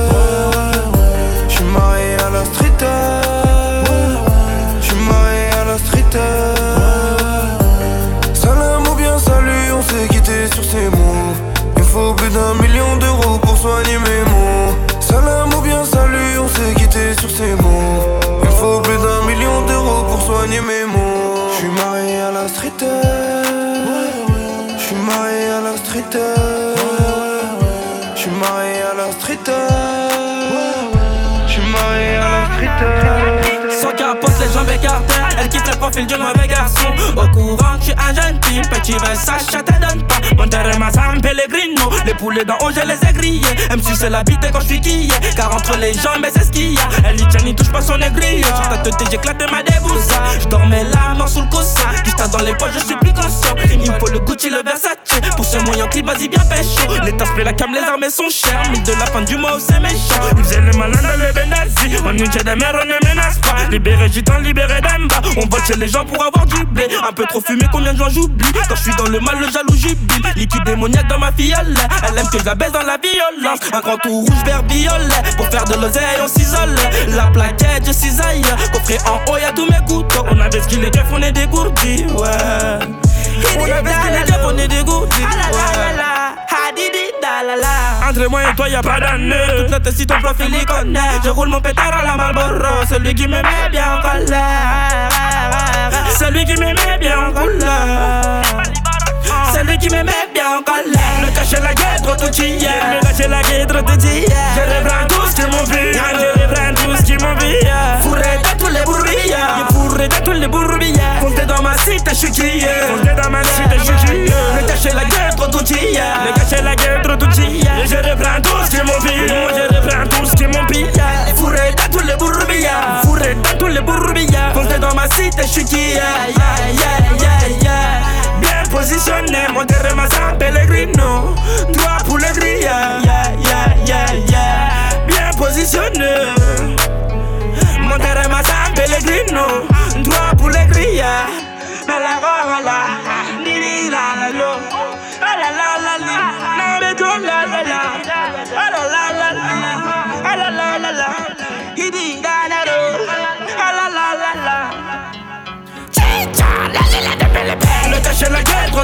Elle quitte le du mauvais garçon. Au courant, tu es un jeune. Petit Versace, ça te donne pas. Mon terrain, ma San Pellegrino. Les poulets d'en haut, je les ai grillés. Elle me la bite quand je suis quillé. Car entre les jambes, c'est ce qu'il y a. Elle tient, n'y touche pas son aigri. Sur ta tête, j'éclate ma débousse. Je dormais là, mort sous le coussin. Juste dans les poches, je suis plus conscient. Il me faut le Gucci, le Versace. Pour ce moyen clip, vas-y, bien pécho. Les tasses, la cam, les armes sont chères. Mille de la fin du mois, c'est méchant. Ils faisaient le malin dans le Benazzi. On nous tient des mères, on ne menace pas. Libéré gitan, libéré d'Amba. On vote chez les gens pour avoir du blé. Un peu trop fumé, combien de gens j'oublie? Quand je suis dans le mal, le jaloux jubile. Liquide démoniaque dans ma fiole. Elle aime que je la baisse dans la violence. Un grand tout rouge, vert, violet. Pour faire de l'oseille, on s'isole. La plaquette, je cisaille. Coffret en haut, y'a tous mes couteaux. On qu'il les keufs, on est dégourdis. Ouais. On qu'il les keufs, on est dégourdis. Ouais. Entre moi et toi y'a pas d'année. Toute tête si ton profil y connaît. Je roule mon pétard à la Marlboro. Celui qui me met bien en colère. Celui qui me met bien en colère celui qui me met bien en colère. Le cacher la trop tout hier. Le cacher la trop tout hier. Je reprends tout ce qui vu. Je reprends tout ce qui vu Fourré dans tous les bourbillards Fourré dans tous les bourbillards Comptez dans ma cité, je suis crié Comptez dans ma cité, je suis crié Le cacher la trop tout hier Le cacher la trop tout hier Je reprends tout ce qui vu Je reprends tout ce qui pillé Fourré dans tous les bourbillards Fourré dans tous les bourbillards Comptez dans ma cité, je suis crié Yeah, yeah, yeah, yeah positionné, mon terrain San Pellegrino Trois pour le grille, yeah, yeah, yeah, yeah Bien positionné Mon terrain San Pellegrino Trois pour le grille, La la la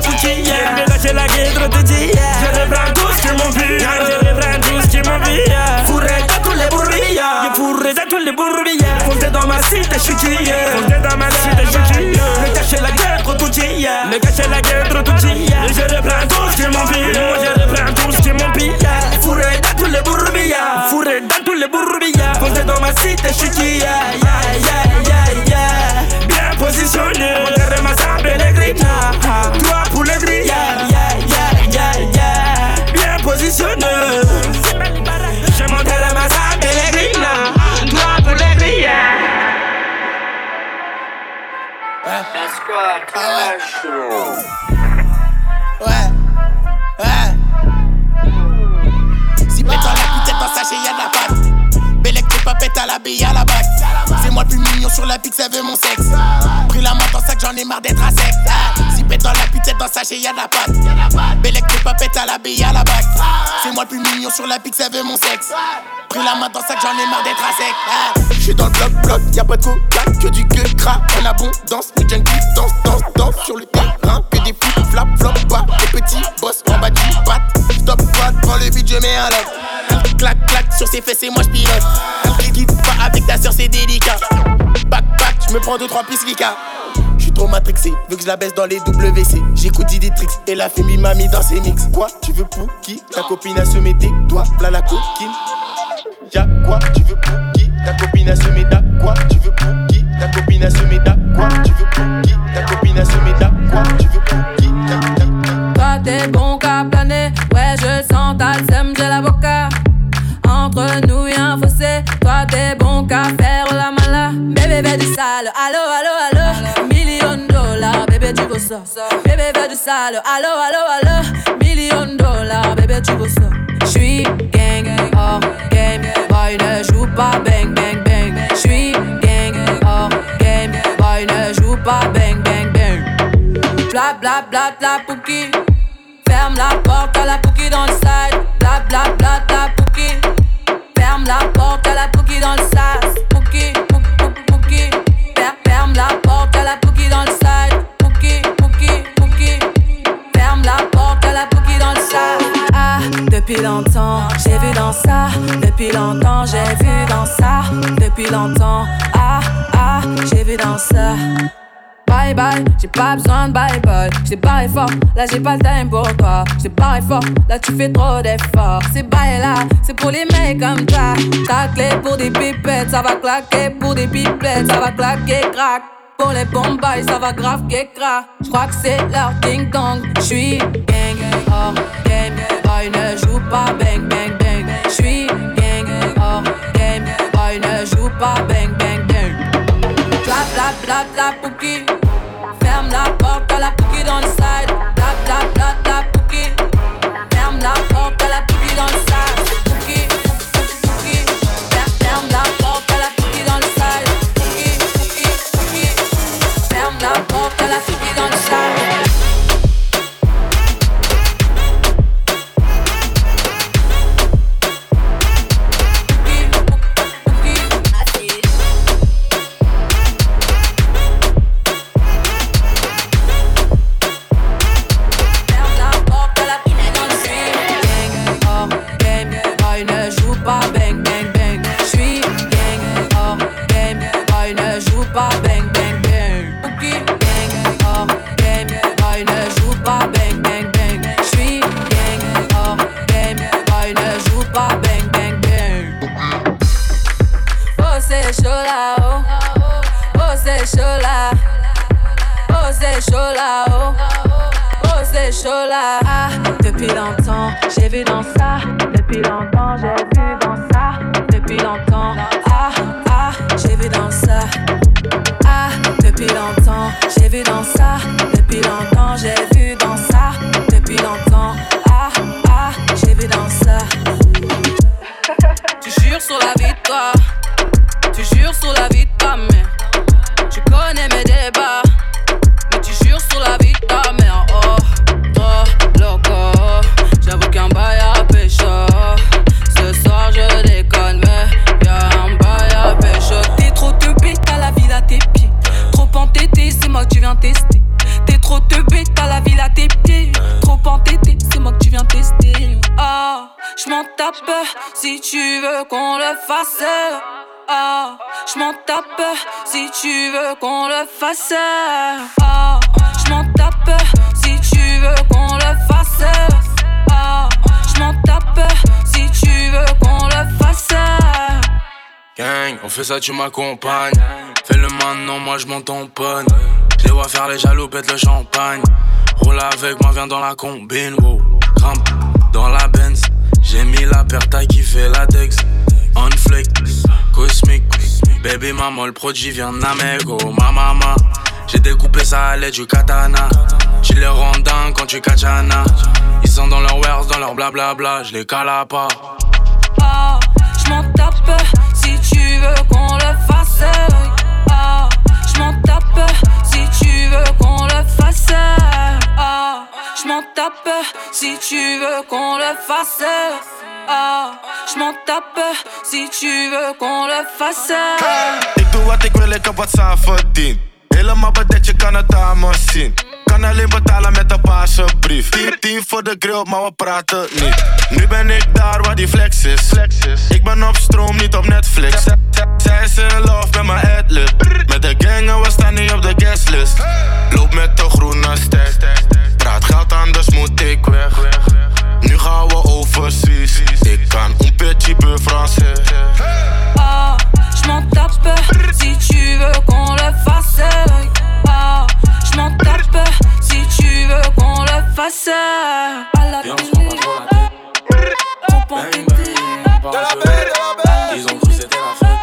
tout qui lâcher la tout dit yeah. Je reprends tout ce qui m'envie. Je reprends tout ce qui m'envie. Fourré dans tous les bourbillas. Je fourré dans tous les bourbillas. Comptez dans ma cité, je suis qui dans ma cité, je suis qui la guêtre tout yeah. Le cacher la tout dit yeah. Je reprends tout ce qui m'envie. Moi je reprends tout ce qui m'envie. Dans tous les dans tous les bourbillas. Comptez dans ma cité, je suis qui yeah. Yeah, positionné. Mon terre ma sable Pellegrina. Toi pour les grilles. Yeah, yeah, yeah, yeah, yeah. Bien positionné. Je Pellegrina. Toi pour les grilles. Ouais. Ouais. Si la pute dans sachet, y'a de la pâte. Pète à la bille, à la bac. C'est moi le plus mignon sur la pique, ça veut mon sexe. Pris la main dans sac, j'en ai marre d'être à sec. Si pète dans la pute dans sachet, y'a de la pâte. Bellec, t'es pas pète à la bille, à la bac. C'est moi le plus mignon sur la pique, ça veut mon sexe. Pris la main dans sac, j'en ai marre d'être à sec. J'suis dans le bloc, bloc, y'a pas de coca, que du que cra. En abondance, les junkies danse, danse, danse sur le terrain. Que des fous, flap, flop, pas. Des petits boss en bas du bat. Stop, pas devant le vide, je mets un lock. Clac, clac, sur ses fesses et moi j'pilote. Quitte pas avec ta soeur, c'est délicat. Back, back, j'me prends deux, trois pistes Lika. J'suis trop matrixé, veux que je la baisse dans les WC. J'écoute Diditrix et la fille m'a mis dans ses mix. Quoi, tu veux pour qui? Ta copine a se mettre, toi, là la coquine. Y'a quoi, tu veux pour qui? Ta copine a se mettre, quoi Tu veux pour qui? Ta copine a se mettre, quoi Tu veux pour qui? Ta copine a se mettre, Toi t'es bon qu'à planer, ouais je sens ta sème, j'ai la boca. Entre nous y'a un fossé, toi t'es bon qu'à faire la mala. Bébé veut du sale, allo allo allo. Million dollars, bébé tu veux ça. Bébé veut du sale, allo allo allo. Million dollars, bébé tu veux ça. J'suis gang, hors game, boy ne joue pas bang bang bang. J'suis gang, hors game, boy ne joue pas bang. Bla bla bla pouki. Ferme la porte à la pouki dans le side. Bla bla bla pouki. Ferme la porte à la pouki dans le sas. Pouki, pouki, pouki, pouki. Fer- Ferme la porte à la pouki dans le side. Pouki, pouki, pouki. Ferme la porte à la pouki dans le sas. Ah, depuis longtemps, j'ai vu dans ça. Depuis longtemps, j'ai vu dans ça. Depuis longtemps, ah, ah, j'ai vu dans ça. Bye bye, j'ai pas besoin de bye bye. J't'ai barré fort, là j'ai pas le time pour toi. J't'ai barré fort, là tu fais trop d'efforts. C'est bye là, c'est pour les mecs comme toi. Ta clé pour des pipettes, ça va claquer pour des pipettes, ça va claquer crack. Pour les bombes, ça va grave crack. J'crois que c'est leur ding dong. J'suis gang, hors game, boy ne joue pas bang bang bang. J'suis gang, hors game, boy ne joue pas bang bang bang. Bla bla bla bla pouki. Ferme la porte à la pouki dans le side. Depuis longtemps, j'ai vu dans ça. Depuis longtemps, j'ai vu dans ça. Depuis longtemps, ah, ah, j'ai vu dans ça. Ah, depuis longtemps, j'ai vu dans ça. Depuis longtemps, j'ai vu dans ça. Depuis longtemps, ah, ah, j'ai vu dans ça. Tu jures sur la toi. Tu jures sur la vie de ta mère. Tu connais mes débats. Si tu veux qu'on le fasse. Ah, je m'en tape si tu veux qu'on le fasse. Ah, je m'en tape si tu veux qu'on le fasse. Ah, je m'en tape si tu veux qu'on le fasse. Gang, on fait ça, tu m'accompagnes. Fais le maintenant, moi je m'en tamponne. Je les vois faire les jaloux, pète le champagne. Roule avec moi, viens dans la combine, wow. Grimpe dans la Benz. J'ai mis la paire taille qui fait latex. On flick, cosmique. Baby maman, le produit vient d'Amego, ma maman. J'ai découpé ça à l'aide du katana. Tu les rends dingue quand tu kachana. Ils sont dans leur wares, dans leur blablabla. Je les cala pas. Ah, je m'en tape si tu veux qu'on le fasse. Ah, je m'en tape si tu veux qu'on le fasse. Ah, je m'en tape si tu veux qu'on le fasse. Ah, je m'en tape si tu veux qu'on le fasse. Ik doe wat ik wil, ik heb wat ze verdient. Helemaal bedekt, je kan het aan zien. Kan alleen betalen met een paarse brief. 10, 10 voor de grill, maar we praten niet. Nu ben ik daar waar die flex is. Ik ben op stroom, niet op Netflix. Zij is in love met mijn adlib. Met de gang en we staan niet op de guestlist. Loop met de groene stack. Praat geld, anders moet ik weg. Nu gaan we overseas. Ik kan un petit peu français. Ah, je m'en tape si tu veux qu'on le fasse. Ah, je m'en tape si tu veux qu'on le fasse. À la télé. Ils ont cru que c'était la fête.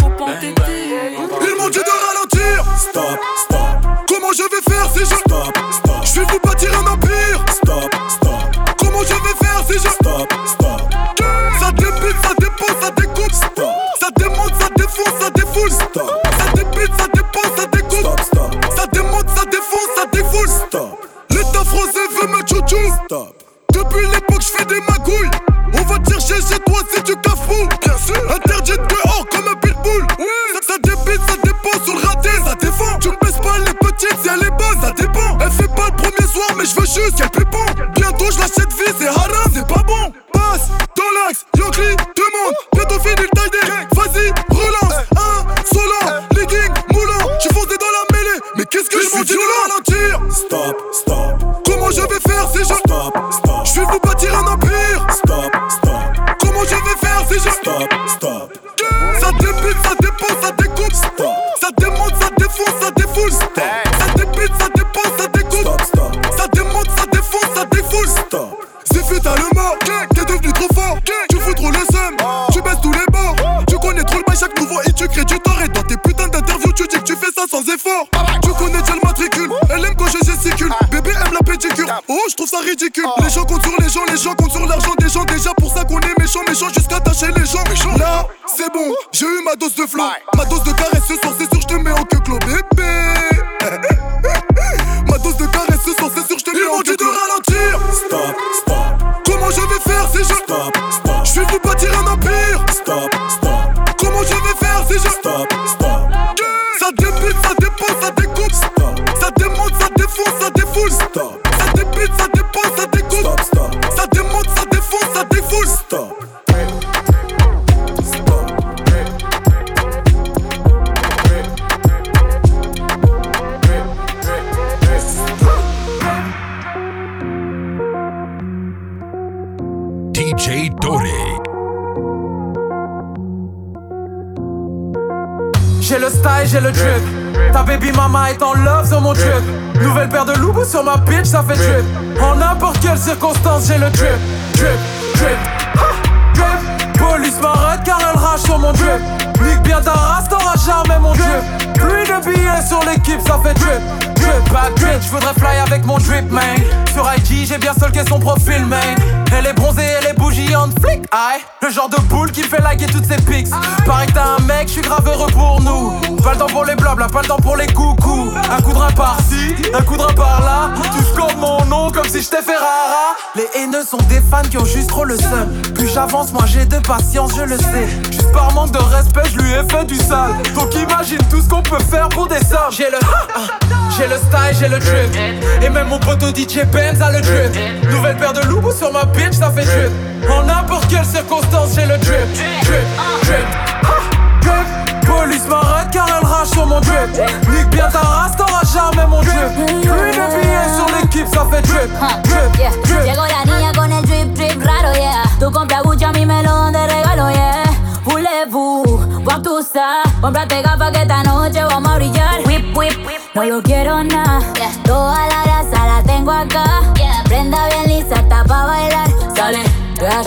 Faut pas t'aider. Ils m'ont dit de ralentir. Stop, stop. Comment je vais faire si je. Stop, stop. Je vais vous bâtir un empire. Stop, stop. Comment je vais faire si je. Stop, stop? Ça débite, ça dépose, ça découpe. Stop. Ça démonte, ça défonce, ça défoule. Stop. Ça débite, ça dépose, ça découpe. Stop, stop. Ça démonte, ça défonce, ça défoule. Stop. L'état français veut me chouchou. Stop. Depuis l'époque, je fais des magouilles. On va te chercher chez toi si tu cafous. Bien sûr. Interdit de dehors comme un pitbull. Oui. Ça, ça débite, ça dépose sur le raté. Ça défend. Tu me baisses pas les petites si elle est bonne, ça dépend. Shko me shvëshys, qëllë pripo Gjanë tosh la se të et haram. Le drip. Ta baby mama est en love sur mon trip. Nouvelle paire de loups sur ma bitch, ça fait drip. En n'importe quelle circonstance, j'ai le drip. Drip, drip, ha, drip. Police m'arrête car elle rage sur mon drip. Nique bien ta race, t'auras jamais mon drip. Pluie de billets sur l'équipe, ça fait drip. Drip, bad drip, j'voudrais fly avec mon drip, man. Sur IG, j'ai bien stalké son profil, man. Elle est bronzée, elle est bougillante, flic, aïe. Genre de boule qui fait liker toutes ses pics. Pareil t'as un mec, j'suis grave heureux pour nous. Pas le temps pour les blabla, pas le temps pour les coucous. Un coup de rein par-ci, un coup de rein par-là. Tu scores mon nom comme si j'étais Ferrara. Les haineux sont des fans qui ont juste trop le seum. Plus j'avance, moins j'ai de patience, je le sais. Juste par manque de respect, je lui ai fait du sale. Donc imagine tout ce qu'on peut faire pour des sommes. J'ai le, j'ai le style, j'ai le drip. Et même mon poteau DJ Benz a le drip. Nouvelle paire de loups sur ma bitch, ça fait drip. En n'importe quelle circonstance, j'ai le drip. Drip, drip, drip. Police m'arrête car elle rage sur mon drip. Nique bien ta race, t'auras jamais mon drip. Plus de billets sur l'équipe, ça fait drip. Drip, drip. Llegó la niña con el drip drip raro, yeah. Tú compras Gucci, a mí me lo dan de regalo, yeah. Voulez-vous voir tout ça? Comprate gafas que esta noche vamos a brillar. Whip, whip, no lo quiero nada. Toda la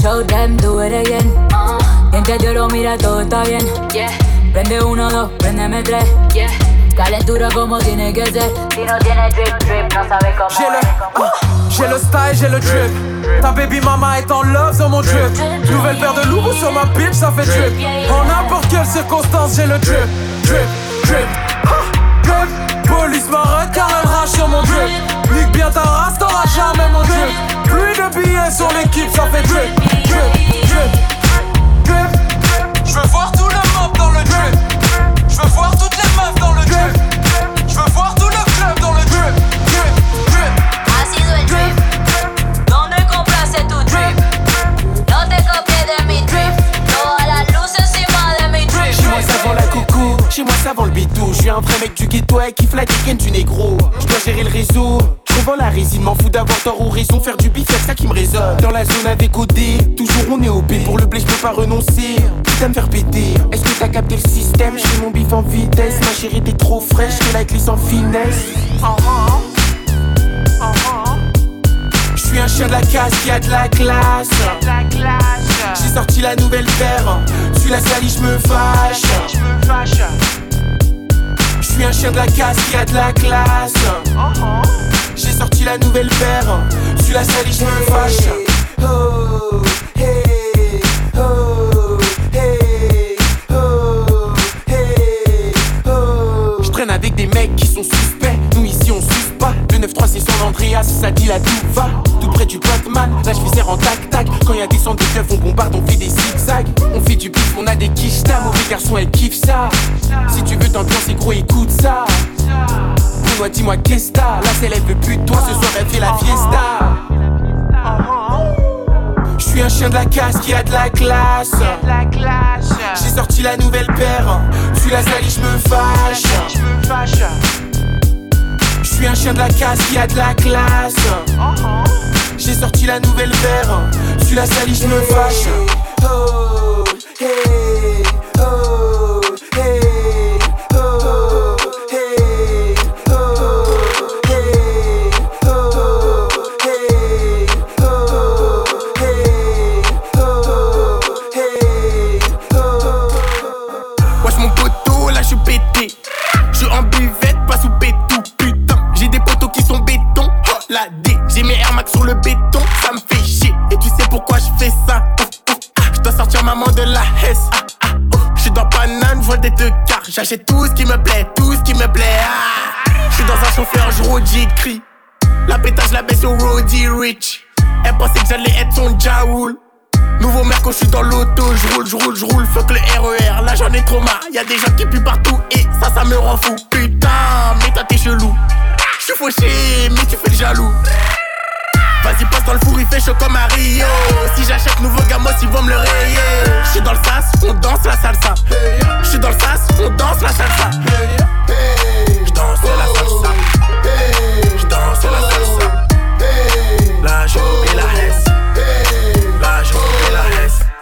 show them, do it again. Mientras yo lo mira, todo está bien. Prende uno, dos, prendeme tres. Calentura como tiene que ser. Si no tiene drip, drip, no sabe cómo J'ai le, ah, j'ai le style, j'ai le drip. Ta baby mama est en love sur mon drip. Nouvelle paire de loups sur ma bitch, ça fait drip. En n'importe quelle circonstance, j'ai le drip. Drip, drip, ah, drip. Police m'arrête car elle rage sur mon drip. Nique bien ta race, t'auras jamais mon drip. Plus de billets sur l'équipe, ça fait drip. Je veux voir tout le mob dans le drip. Je veux voir toutes les meufs dans le drip. Je veux voir tout le club dans le drip. Drip, drip. Ha sido el drip. Donde compraste tu drip? No te copies de mi drip. Todas las luces encima de mi drip. Chez moi ça vend la coucou, chez moi ça vend le bidou Je suis un vrai mec du ghetto ouais, qui fly week du négro Je dois gérer le réseau, je revends la résine M'en fous d'avoir tort ou raison, faire du bif que ça qui me résonne. Dans la zone avec OD, toujours on est OP Pour le blé je peux pas renoncer, à me faire péter. Est-ce que t'as capté le système, je fais mon bif en vitesse. Ma chérie t'es trop fraîche, je la glisse en finesse. Je suis un chien de la casse qui a de la classe J'ai sorti la nouvelle paire. Suis la salie, je me fâche. Je suis un chien de la casse qui a de la classe J'ai sorti la nouvelle paire. Suis la salie, je me fâche. Oh, hey, oh, hey, oh, hey, oh. Je traîne avec des mecs qui sont suspects. Nous ici on Le 9-3 c'est son Andreas Ça dit là tout va. Tout près du Batman Là je fais en tac tac. Quand y a des centres de keufs on bombarde On fait des zigzags. On fait du bif On a des quichetas Mauvais garçon elle kiffe ça. Si tu veux t'ambiancer gros écoute ça Dis-moi dis-moi qu'est-ce que t'as? La elle veut plus de toi Ce soir elle fait la fiesta. Je suis un chien de la casse qui a de la classe. J'ai sorti la nouvelle paire. Suis la salie je me fâche. Je suis un chien de la casse qui a de la classe. J'ai sorti la nouvelle paire. Suis la salie je me fâche. Oh, hey, J'achète tout ce qui me plaît, tout ce qui me plaît. Ah. Je suis dans un chauffeur, je roule, j'écris. La pétage, la baisse au Roddy Rich. Elle pensait que j'allais être son Jaoul. Nouveau merco, je suis dans l'auto, je roule, je roule, je roule, fuck le RER, là j'en ai trop marre, y'a des gens qui puent partout et ça, ça me rend fou. Putain, mais toi t'es chelou. Je suis fauché, mais tu fais le jaloux. Vas-y, passe dans le four, il fait chaud comme à Rio. Si j'achète nouveau gamos, ils vont me le rayer. Je suis dans le sas, on danse la salsa. Je suis dans le sas, on danse la salsa. Je danse la salsa. Je danse la salsa. Là, je mets la hesse.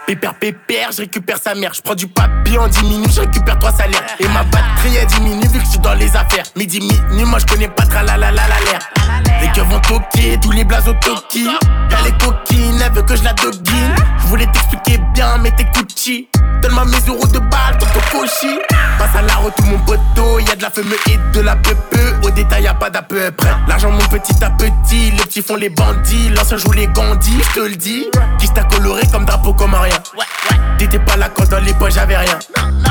Pépère, pépère, je récupère sa mère. Je prends du papier en 10 minutes, je récupère trois salaires. Et ma batterie elle diminue vu que je suis dans les affaires. Midi, minuit, moi je connais pas tra la la la la. Les keufs vont toquer, tous les blazes au toki. Y'a les coquines, elle veut que je la doguine. Je voulais t'expliquer bien, mais t'écoutes chi. Donne-moi mes euros de balle, ton cochi. Passe à la route, mon poteau. Y'a de la fumée et de la peu Au détail, y'a pas d'à peu près. L'argent monte petit à petit. Les petits font les bandits. L'ancien joue les gandis, je te le dis. Qui t'a coloré comme drapeau, comme rien rien. T'étais pas la quand dans les poches j'avais rien.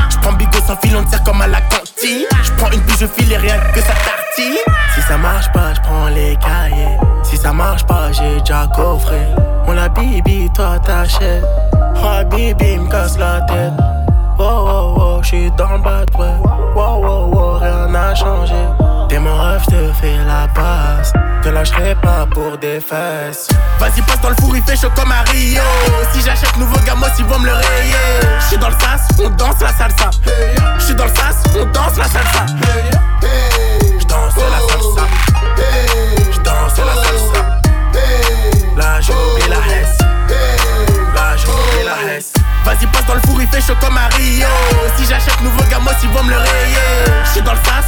J'prends bigot sans fil, on te comme à la cantine. J'prends une pige, je file et rien que ça tartine. Si ça marche pas, j'prends les cahiers. Si ça marche pas, j'ai déjà coffré. On la bibi, toi t'achètes. Oh, bibi, me casse la tête. Oh, oh, oh, j'suis dans le bateau. ouais. Oh, oh, oh, rien n'a changé lâcherai pas pour des fesses. Vas-y, passe dans le four, il fait chaud comme à Rio. Si j'achète nouveau gamos, ils vont me le rayer. J'suis dans le sas, on danse la salsa. J'suis dans le sas, on danse la salsa. J'danse la salsa. J'danse la salsa. Là, j'ai oublié la hesse. Là, j'ai la hesse. Vas-y, passe dans le four, il fait chaud comme à Rio. Si j'achète nouveau gamos, ils vont me le rayer. J'suis dans le sas,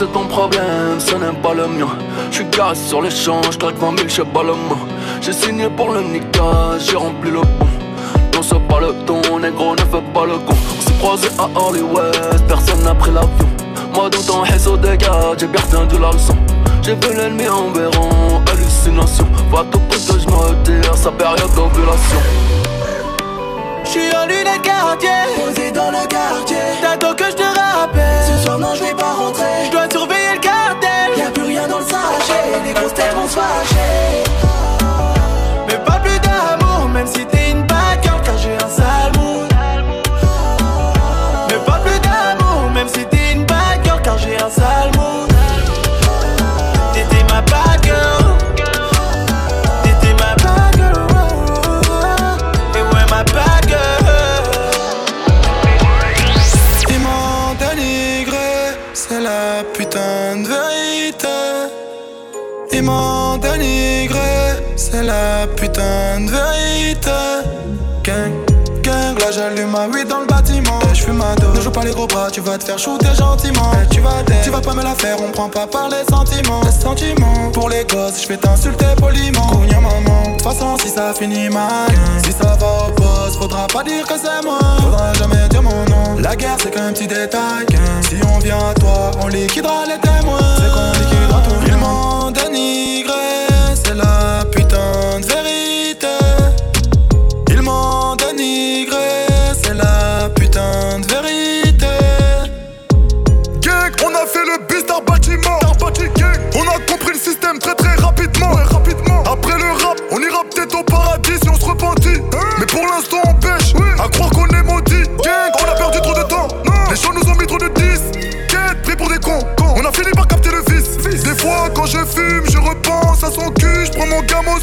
c'est ton problème, ce n'est pas le mien. J'suis gaz sur l'échange, j'claque 20 000, j'sais pas. J'ai signé pour le Nika, j'ai rempli le pont. Non, c'est pas le ton, négro, ne fais pas le con. On s'est croisé à Hollywood, personne n'a pris l'avion. Moi, dans ton réseau des gars, j'ai bien retenu la leçon. J'ai vu l'ennemi en verrant, hallucination. Va tout prix que j'me retire, sa période d'ovulation. J'suis en lunettes quartier, posé dans le quartier. T'attends que je te rappelle. Ce soir, non, je vais pas rentrer. Je dois surveiller le cartel. Y'a plus rien dans le sachet. Les grosses têtes vont se fâcher. Ma weed dans le bâtiment. Et je fume ma dose. Ne joue pas les gros bras, tu vas te faire shooter gentiment. Eh, tu vas dead, tu vas pas me la faire, on prend pas par les sentiments. Les sentiments, pour les gosses, je vais t'insulter poliment. Cogna maman, de toute façon si ça finit mal. Si ça va au poste, faudra pas dire que c'est moi. Faudra jamais dire mon nom. La guerre c'est qu'un petit détail. Si on vient à toi, on liquidera les témoins.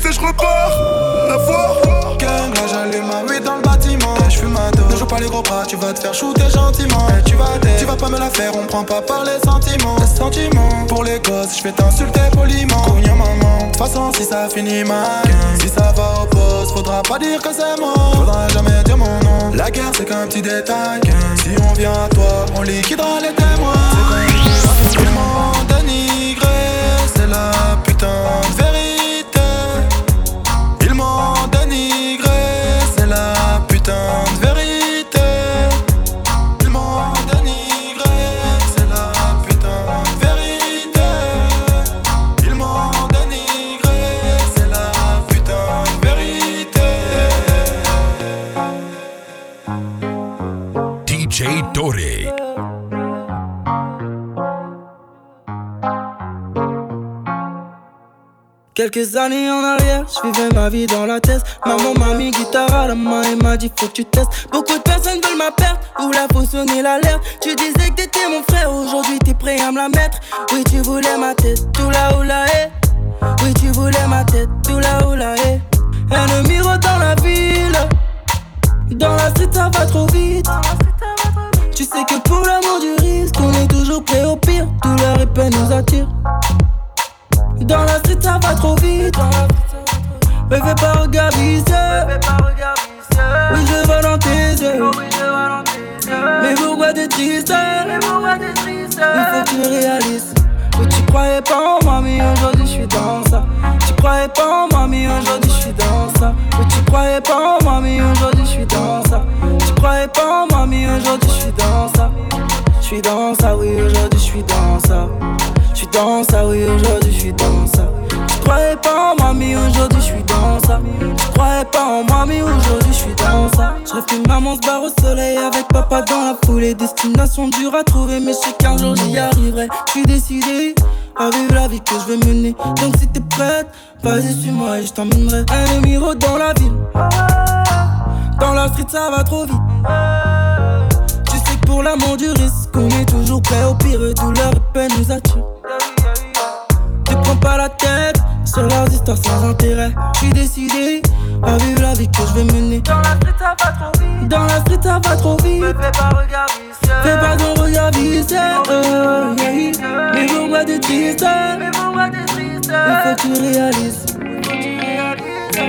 Camo et je repars. La fois. Gang, là j'allume ma weed dans le bâtiment. Je fume ma dos. Ne joue pas les gros bras, tu vas te faire shooter gentiment. tu vas tu vas pas me la faire, on prend pas par les sentiments. Les sentiments. Pour les gosses, je vais t'insulter poliment. Cognon maman? De toute façon, si ça finit mal, si ça va au poste, faudra pas dire que c'est moi. Faudra jamais dire mon nom. La guerre, c'est qu'un petit détail. Si on vient à toi, on liquidera les témoins. Quelques années en arrière, je vivais ma vie dans la tête. Maman m'a mis guitare à la main et m'a dit faut que tu testes. Beaucoup de personnes veulent ma perte, ou la faut sonner l'alerte. Tu disais que t'étais mon frère, aujourd'hui t'es prêt à me la mettre. Oui, tu voulais ma tête, tout là où la est. Oui, tu voulais ma tête, tout là où la est. Ennemi dans la ville, dans la street ça va trop vite. Tu sais que pour l'amour du risque, on est toujours prêt au pire. Douleur et peine nous attire. Dans la street ça va trop vite Me fais pas regarder Oui je vois dans tes yeux. Mais pourquoi t'es triste? Il faut que tu réalises Oui tu croyais pas en moi mais aujourd'hui je suis dans ça. Tu croyais pas en moi mais aujourd'hui je suis dans ça. Oui tu croyais pas en moi mais aujourd'hui je suis dans ça. Tu croyais pas en moi mais aujourd'hui je suis dans ça. Je suis dans ça oui aujourd'hui je suis dans ça suis dans ça, oui, aujourd'hui je suis dans ça. Je croyais pas en mais aujourd'hui je suis dans ça. Je croyais pas en mais aujourd'hui je suis dans ça. Je rêve maman se barre au soleil avec papa dans la foulée. Destination dure à trouver, mais je sais qu'un jour j'y arriverai. Je suis décidé à vivre la vie que je vais mener. Donc si t'es prête, vas-y, suis-moi et je t'emmènerai. Un numéro dans la ville. Dans la street, ça va trop vite. Tu sais que pour l'amour du risque, on est toujours prêt au pire. Douleur et peine nous attire. Te prends pas la tête sur leurs histoires sans intérêt. J'suis décidé à vivre la vie que je vais mener. Dans la street ça va trop vite. Dans la street ça va trop vite. Me fais pas regarder Fais pas ton regard vicieux. Oh, yeah. Mais pourquoi t'es triste Mais pourquoi t'es triste Il faut que tu réalises.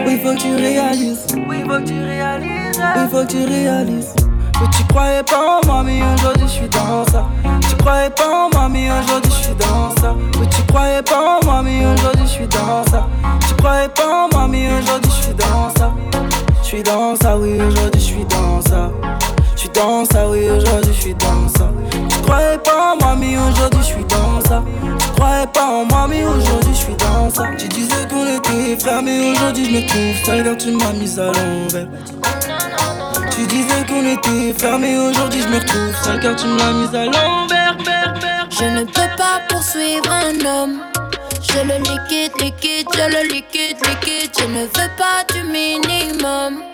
Oui, faut que tu réalises. Oui, faut que tu réalises. Oui, faut que tu réalises. Oui, tu croyais pas en moi, mais aujourd'hui je suis dans ça. Tu croyais pas en moi, mais aujourd'hui je suis dans ça. Oui, tu croyais pas en moi, mais aujourd'hui je suis dans ça. Tu croyais pas en moi, mais aujourd'hui je suis dans ça. Je suis dans ça, oui, aujourd'hui je suis dans ça. Je suis dans ça, oui, aujourd'hui je suis dans ça. Tu croyais pas en moi, mais aujourd'hui je suis dans ça. Tu croyais pas en moi, mais aujourd'hui je suis dans ça. Tu disais qu'on était frères, mais aujourd'hui je me trouve seul car tu m'as mis à l'envers. Tu disais qu'on était mais aujourd'hui je me retrouve seul car tu m'as mis à l'envers. Je ne peux pas poursuivre un homme. Je le liquide, liquide, je le liquide, liquide. Je ne veux pas du minimum.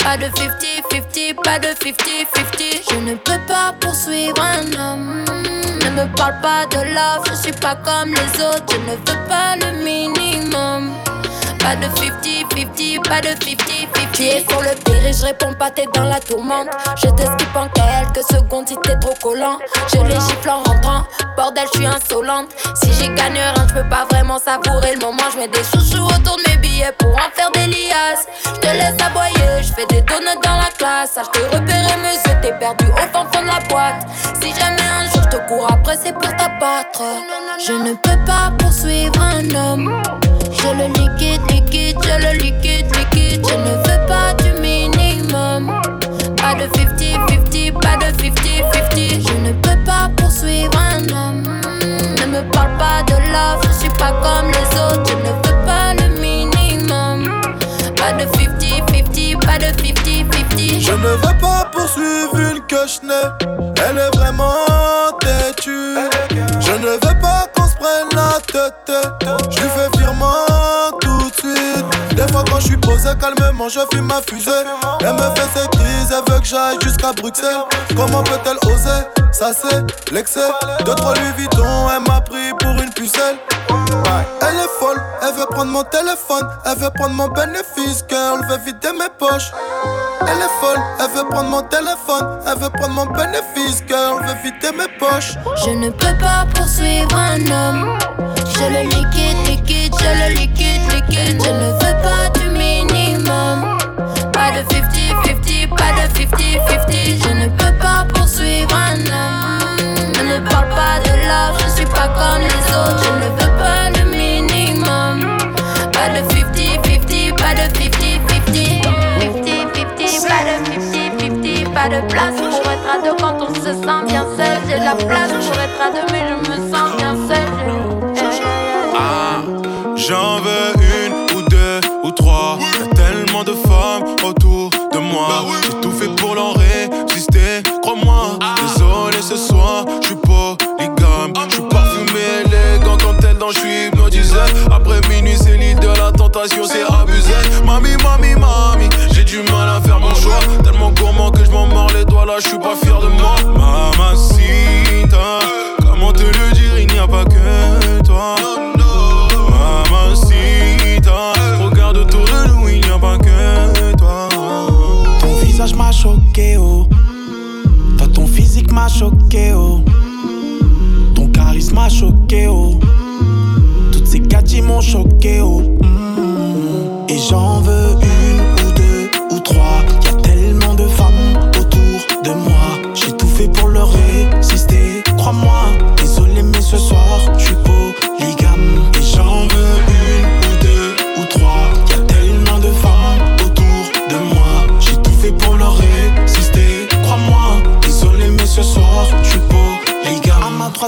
Pas de 50-50, pas de 50-50. Je ne peux pas poursuivre un homme. Ne me parle pas de love, je suis pas comme les autres. Je ne veux pas le minimum. Pas de 50-50, pas de 50-50. Tu es sur le pire et je réponds pas, t'es dans la tourmente. Je t'esquive en quelques secondes si t'es trop collant. Je les gifle en rentrant, bordel, je suis insolente. Si j'y gagne rien, je peux pas vraiment savourer le moment. Je mets des chouchous autour de mes billets pour en faire des liasses. Je te laisse aboyer, je fais des donuts dans la classe. Je te repérer, monsieur, t'es perdu au fond de la boîte. Si jamais un jour je te cours après, c'est pour t'abattre. Je ne peux pas poursuivre un homme. Je le liquide, liquide, je le liquide, liquide. Je ne veux pas du minimum. Pas de 50-50, pas de 50-50. Je ne peux pas poursuivre un homme. Ne me parle pas de love, je suis pas comme les autres. Je ne veux pas le minimum. Pas de 50-50, pas de 50-50. Je ne veux pas poursuivre une que je n'ai. Elle est vraiment têtue. Je ne veux pas qu'on se prenne la tête. Je lui fais virement Des fois quand je suis posé calmement, je fume ma fusée. Elle me fait ses crises, elle veut que j'aille jusqu'à Bruxelles. Comment peut-elle oser? Ça c'est l'excès. Deux trois Louis Vuitton, elle m'a pris pour une pucelle. Elle est folle, elle Elle veut prendre mon téléphone, elle veut prendre mon bénéfice, girl, veut vider mes poches. Elle est folle, elle veut prendre mon téléphone, elle veut prendre mon bénéfice, girl, veut vider mes poches. Je ne peux pas poursuivre un homme. Je le liquide, liquide, je le liquide, liquide. Je ne veux pas du minimum. Pas de 50-50, pas de 50-50. Je ne peux pas poursuivre un homme. Ne me parle pas de love, je suis pas comme les autres. Je ne veux pas le minimum. Pas de 50-50, pas de 50-50. 50-50, pas de 50-50. Pas de place pour être à deux quand on se sent bien seul. J'ai la place pour être à deux, j'en veux une ou deux ou trois. Y'a tellement de femmes autour de moi. J'ai tout fait pour l'en résister, crois-moi. Désolé ce soir, j'suis polygame. J'suis parfumé, élégant quand elle danse, j'suis hypnotisé. Après minuit, c'est l'île de la tentation, c'est abusé. Mami, mami, mami, j'ai du mal à faire mon choix. Tellement gourmand que j'm'en mords les doigts là, j'suis pas fier de moi. Choqué, oh. Toutes ces gadgets m'ont choqué, oh.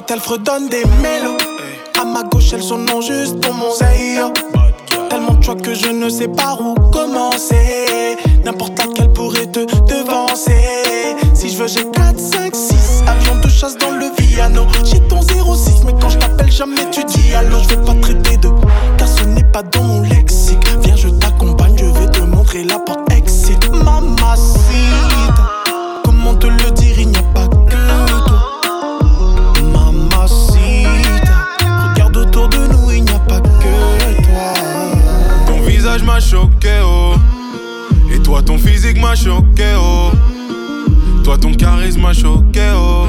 Droite, elle fredonne des mélos. À ma gauche, elles sont non juste pour mon zaïre. Tellement de choix que je ne sais pas où commencer. N'importe laquelle pourrait te devancer. Si je veux, j'ai 4, 5, 6 avions de chasse dans le Viano. J'ai ton 06, mais quand je t'appelle, jamais tu dis allô. Je vais pas traiter de car ce n'est pas dans mon lexique. Viens, je t'accompagne, je vais te montrer la porte oh. Et toi, ton physique m'a choqué, oh. Toi, ton charisme m'a choqué, oh.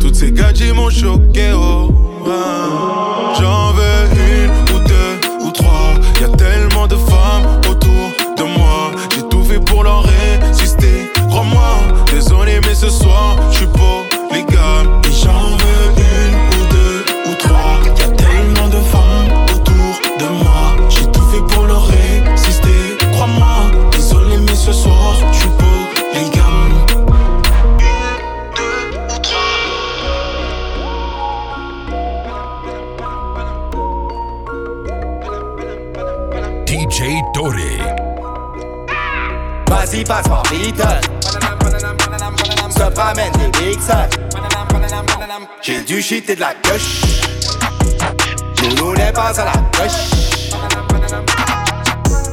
Toutes ces gadgets m'ont choqué, oh. J'en veux une ou deux ou trois. Y'a tellement de femmes autour de moi. J'ai tout fait pour leur résister, crois-moi. Désolé, mais ce soir, j'suis polygame. Vas-y, passe-moi vite. Se ramène des big. J'ai du shit et de la gueule. Nous n'est pas à la gauche.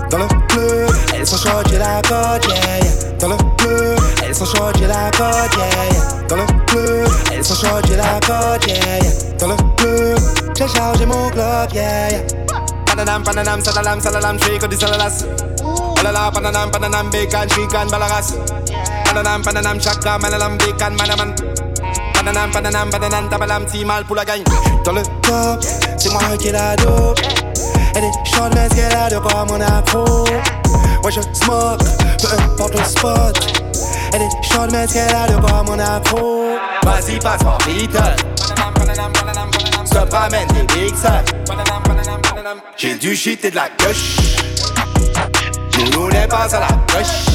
Dans le bleu, elles sont chaudes, j'ai la cote, yeah, yeah. Dans le bleu, elles sont chaudes, j'ai la cote, yeah, yeah. Dans le bleu, elles sont chaudes, j'ai la cote, yeah, yeah. Dans le bleu, j'ai chargé mon glock, yeah, yeah. Pananam, pananam, salalam, salalam, que du salalas. Pananam, pananam, bacon, chicken, balaras. Pananam, pananam, chakra, manalam, bacon, manaman. Pananam, pananam, pananam, tabalam, si mal pour la gagne. Dans le top, c'est moi qui la dope. Elle est chaude, mais qu'elle a de quoi mon afro. Ouais, je smoke, peu importe le spot. Elle est chaude, mais qu'elle a de quoi mon afro. Vas-y, passe-moi vite. Se ramène des big. J'ai du shit et de la gueule. Nous n'est pas à la gauche.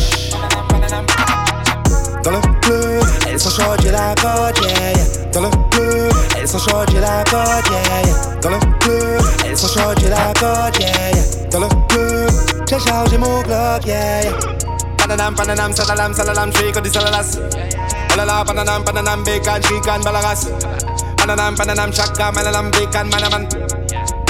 Dans le bleu, elles sont chaudes, la cote, yeah, yeah. Dans le bleu, elles sont chaudes, j'ai la cote, yeah, yeah. Dans le bleu, elles sont chaudes, j'ai la cote, yeah, yeah. Dans le bleu, j'ai chargé mon glock, yeah, yeah. Pananam, pananam, salalam, salalam, j'fais que du salalas. Oh pananam, pananam, bacon, chicken, balaras. Pananam, pananam, chakra, manalam, bacon, manaman.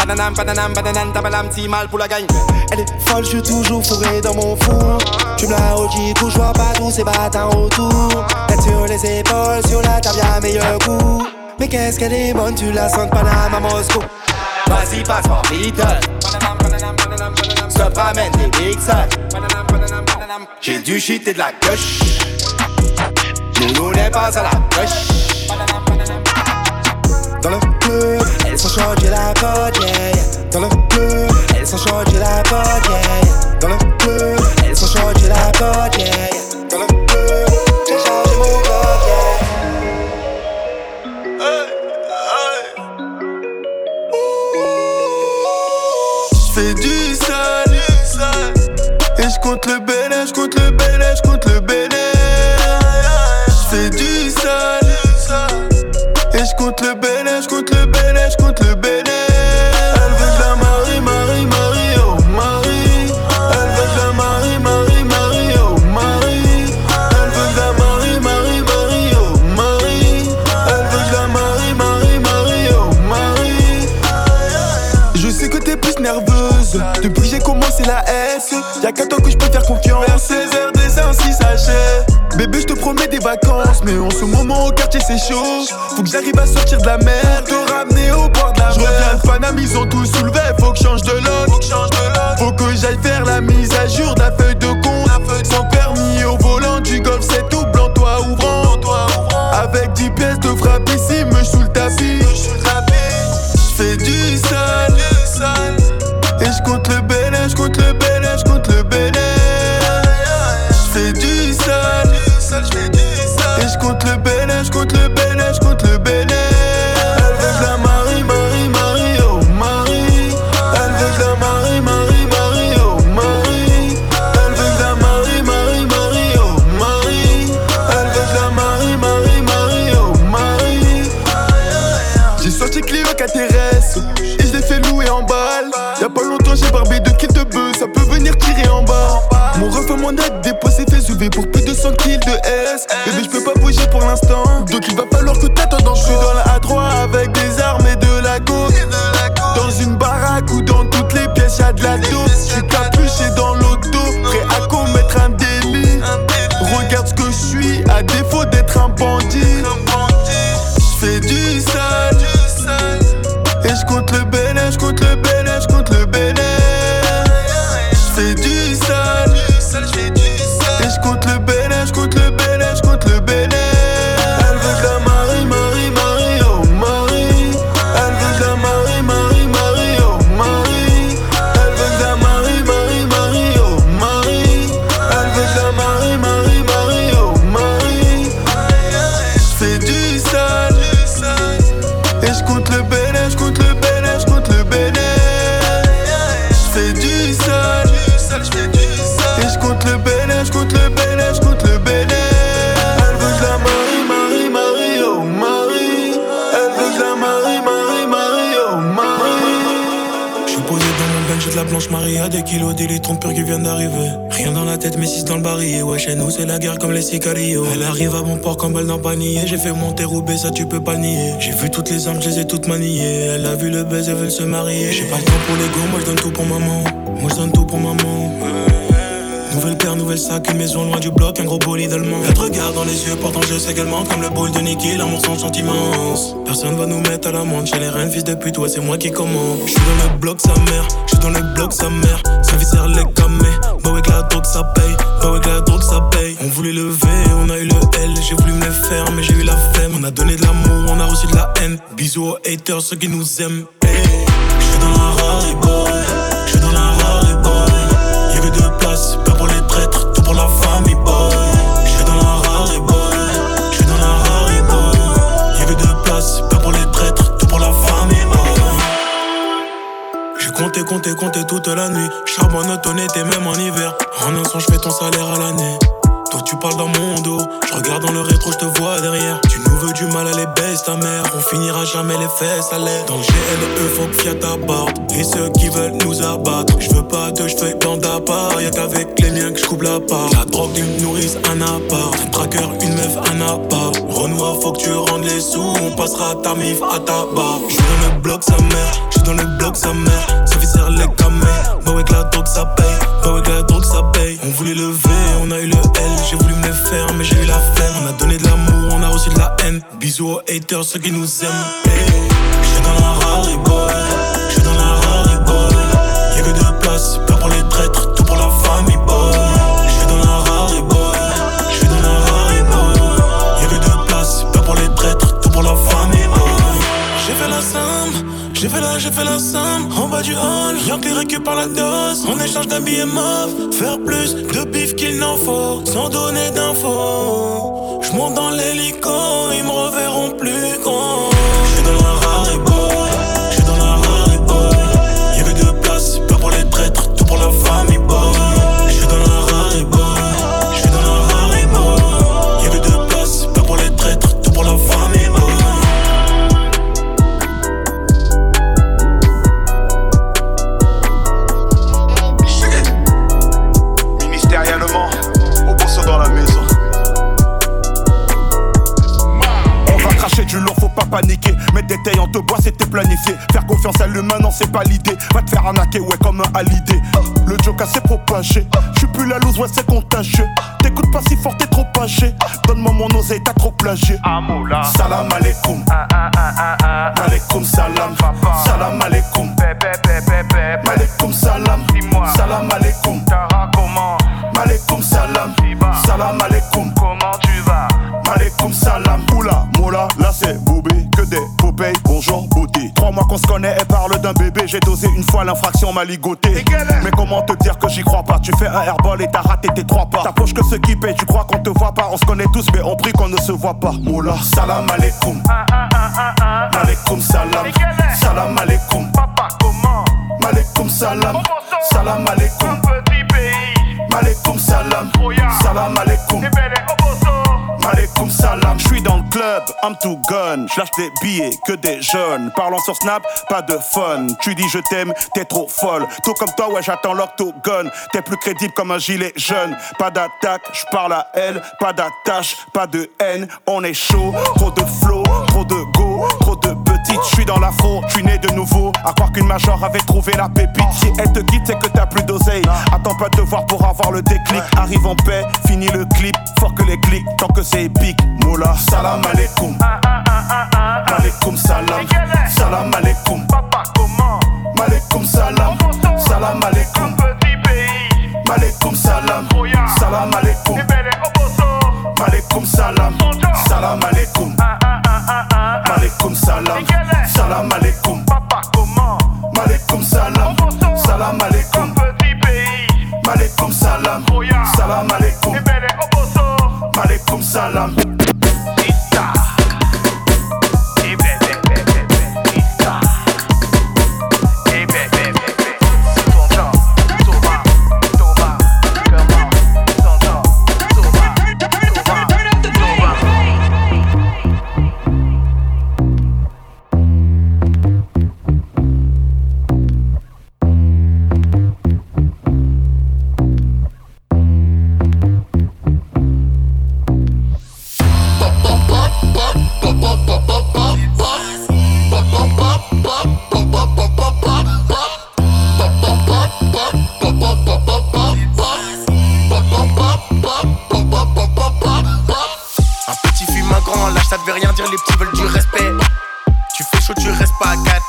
Pananam, pananam, pananam, tabalam, si mal pour la gagne. Elle est folle, je suis toujours fourré dans mon four. Tu me la OG, vois pas tous ces bâtards autour. Tête sur les épaules, sur la table, y'a meilleur coup. Mais qu'est-ce qu'elle est bonne, tu la sens Panama, Moscou. Vas-y, passe moi Beatles. Stop, ramène des big J'ai du shit et de la coche. Nous n'est pas à la coche. Dans le club, elles sont chaudes, j'ai la pote, yeah. Dans le club, elles sont chaudes, j'ai la pote, yeah. Dans le club, elles sont chaudes, j'ai la pote, yeah. Dans le club, j'ai changé mon code, J'fais du sale, et j'compte le S Y'a qu'à toi que je peux faire confiance Vers 16h des ainsi sachets Bébé je te promets des vacances Mais en ce moment au quartier c'est chaud. Faut que j'arrive à sortir de la mer Te ramener au bord de la mer Je reviens de Paname ils ont tout soulevé Faut que je change de look Faut que j'aille faire la mise à jour de la feuille de compte. Sans permis au volant du golf c'est tout blanc toi ouvrant. Avec 10 pièces de frappe ici me sous le tapis J'fais du sale. Et j'compte le béné, j'compte le la. Elle arrive à bon port comme balle dans panier. J'ai fait monter Roubaix, ça tu peux pas nier. J'ai vu toutes les armes, je les ai toutes maniées. Elle a vu le buzz, elle veut se marier. J'ai pas le temps pour les go, moi je donne tout pour maman. Moi je donne tout pour maman. Nouvelle paire, nouvelle sac, une maison loin du bloc, un gros bolide allemand. Elle te dans les yeux, pourtant je sais également comme le bol de Nicky, l'amour sans sentiment. Personne va nous mettre à l'amende chez les reines, fils de pute, ouais, c'est moi qui commande. J'suis dans le bloc, sa mère, j'suis dans le bloc, sa mère. Sa vie sert les camés, la drogue ça paye, bah ouais, la drogue ça paye. On voulait le V, on a eu le L, j'ai voulu me faire, mais j'ai eu la flemme. On a donné de l'amour, on a reçu de la haine. Bisous aux haters, ceux qui nous aiment. Hey, j'suis dans la Rari J'ai compté, compté, compté toute la nuit. Charbonne, automne, été même en hiver. En un son, j'fais ton salaire à l'année. Toi tu parles dans mon dos, je regarde dans le rétro, je te vois derrière. Tu nous veux du mal, à les baisse ta mère. On finira jamais les fesses à l'air. Dans le GLE, faut que Fiat t'aborde. Et ceux qui veulent nous abattre. Je veux pas de cheveux blancs d'appart. Y'a qu'avec les miens que je coupe la part. La drogue d'une nourrice, un appart. Un tracker, une meuf, un appart. Renoir, faut que tu rendes les sous. On passera ta mif à ta barre. J'suis dans le bloc, sa mère. J'suis dans le bloc, sa mère. Sert les camés. Bah ouais, que la drogue ça paye. Bah ouais, que la drogue ça paye. On voulait lever, on a eu le L. J'ai voulu me les faire, mais j'ai eu la flemme. On a donné de l'amour, on a reçu de la haine. Bisous aux haters, ceux qui nous aiment. Hey, J'suis dans la rare boy. J'suis dans la rare boy. Y'a que deux places J'ai fait la, j'ai fait la somme. En bas du hall, rien que les récupère la dose. En échange d'un billet mauve, faire plus de bif qu'il n'en faut, sans donner d'infos. J'monte dans l'hélico, ils me reverront plus grand paniquer. Mettre des tailles en te bois, c'était planifié. Faire confiance à l'humain, non, c'est pas l'idée. Va te faire arnaquer, ouais, comme un halidé. Le joke s'est propagé. J'suis plus la loose, ouais, c'est contagieux. T'écoutes pas si fort, t'es trop âgé. Donne-moi mon oseille, t'as trop plagié. Salam alaikum. Alaikum salam. Salam alaikum. Malaikum salam. Salam alaikum. Malaikum salam. Salam alaikum. Qu'on se connaît, elle parle d'un bébé. J'ai dosé une fois, l'infraction m'a ligoté. Mais comment te dire que j'y crois pas? Tu fais un airball et t'as raté tes trois pas. T'approches que ceux qui payent, tu crois qu'on te voit pas. On se connaît tous, mais on prie qu'on ne se voit pas. Moula, salam alaikum. Malaikum salam. Salam alaikum. Papa, comment? Malaikum salam. Salam alaikum. Petit pays, Malaikum salam. Salam alaikum. Malaikum salam. J'suis dans le club, I'm too gun. J'lâche des billets, que des jeunes. Parlant sur Snap, pas de fun. Tu dis je t'aime, t'es trop folle. Tout comme toi, ouais, j'attends l'octogone. T'es plus crédible comme un gilet jeune. Pas d'attaque, j'parle à elle. Pas d'attache, pas de haine. On est chaud, trop de flow, trop de go, trop de petite. J'suis dans l'afro, j'suis né de nouveau. À croire qu'une major avait trouvé la pépite. Si elle te quitte, c'est que t'as plus d'oseille. Attends pas de te voir pour avoir le déclic. Arrive en paix, fini le clip. Fort que les clics, tant que c'est épique. Moula, salam alaikum. Malaikum salam. Salam alaikum. Papa, comment? Malaikum salam. Salam alaikum. Petit pays, Malaikum salam. Salam alaikum. Malaikum salam. Salam alaikum. Malaikum salam. Salam alaikum. Papa, comment? Malaikum salam. Salam alaikum. Petit pays, Malaikum salam. Salam alaikum. Malaikum salam.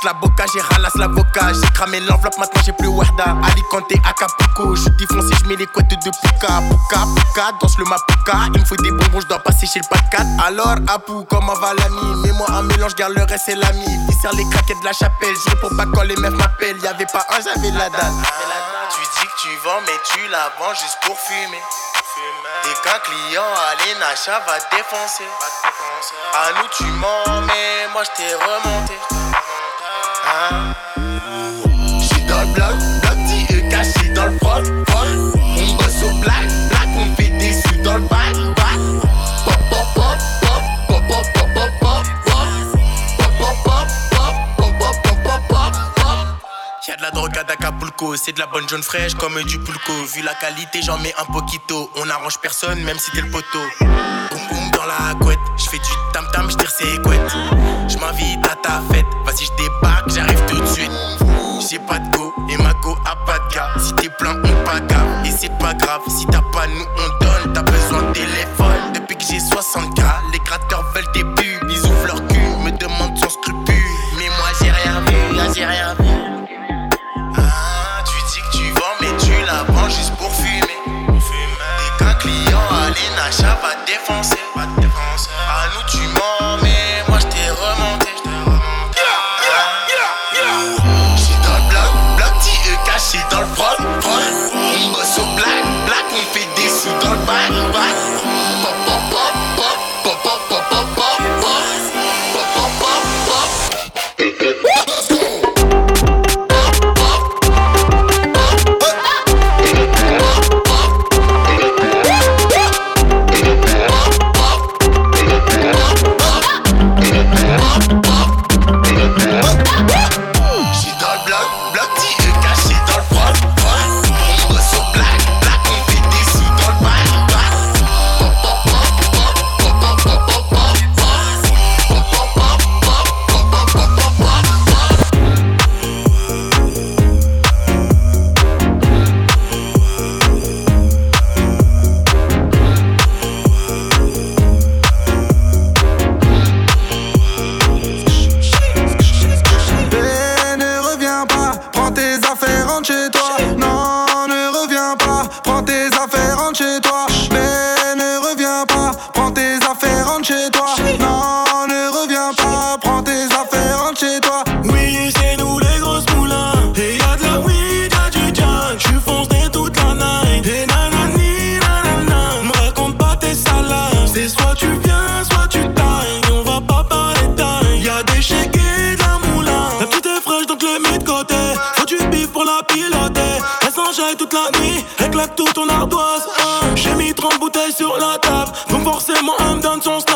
Restes pas à 4, la boca, j'ai ralasse l'avocat. J'ai cramé l'enveloppe, maintenant j'ai plus Warda. Alicante, Acapulco, je suis défoncé, je mets les couettes de Puka. Puka, Puka, danse le Mapuka. Il me faut des bonbons, je dois passer chez le 4. Alors, Apu, comment va l'ami? Mets-moi un mélange, garde le reste, c'est l'ami. Viscère les craquettes de la chapelle, je réponds pas quand les meufs m'appellent. Y'avait pas un, j'avais la dalle. Tu dis que tu vends, mais tu la vends juste pour fumer. T'es qu'un client, allez, Nacha va te défoncer. À nous, tu mens, mais moi, je t'ai remonté. Hein? J'suis dans le dans. On bosse au on dans de la drogue à d'Acapulco, c'est de la bonne jaune fraîche comme du pulco. Vu la qualité, j'en mets un poquito. On arrange personne, même si t'es le poteau. Boum boum dans la couette, j'fais du tam tam, j'tire ses couettes. J'm'invite ta fête, vas-y j'débarque, j'arrive tout de suite. J'ai pas de go et ma go a pas de gars. Si t'es plein, on pas gaffe et c'est pas grave. Si t'as pas nous, on donne. T'as besoin de téléphone. Depuis que j'ai 60K, les gratteurs veulent des pubs. Ils ouvrent leur cul, me demandent sans scrupule. Mais moi j'ai rien vu, là j'ai rien vu. Ah, tu dis que tu vends, mais tu la vends juste pour fumer. T'es qu'un client, allez, Nacha va défoncer. À nous, sur la table, donc forcément elle me donne son style.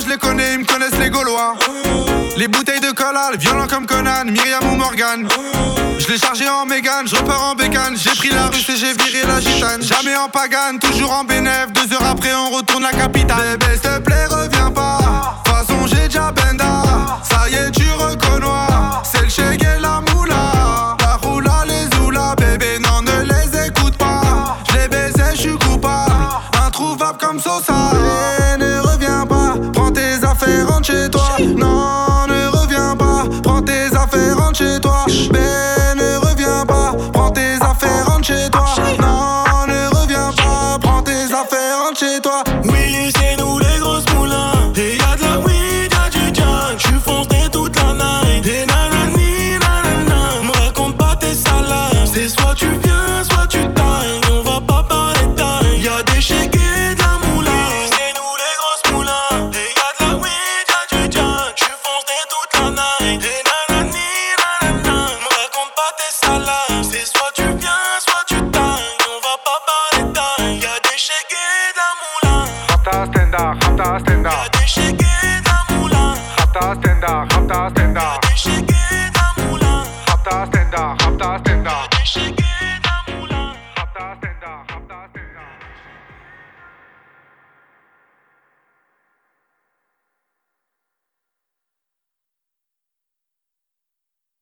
je les connais, ils me connaissent les Gaulois. Les bouteilles de collal, violents comme Conan, Myriam ou Morgan. Je l'ai chargé en mégane, je repars en bécane. J'ai pris la russe et j'ai viré la gitane. Jamais en pagane, toujours en bénéf. Deux heures après, on retourne la capitale. Bébé, s'il te plaît, reviens. Non, ne reviens pas, prends tes affaires, rentre chez toi. Ben, ne reviens pas, prends tes affaires, rentre chez toi.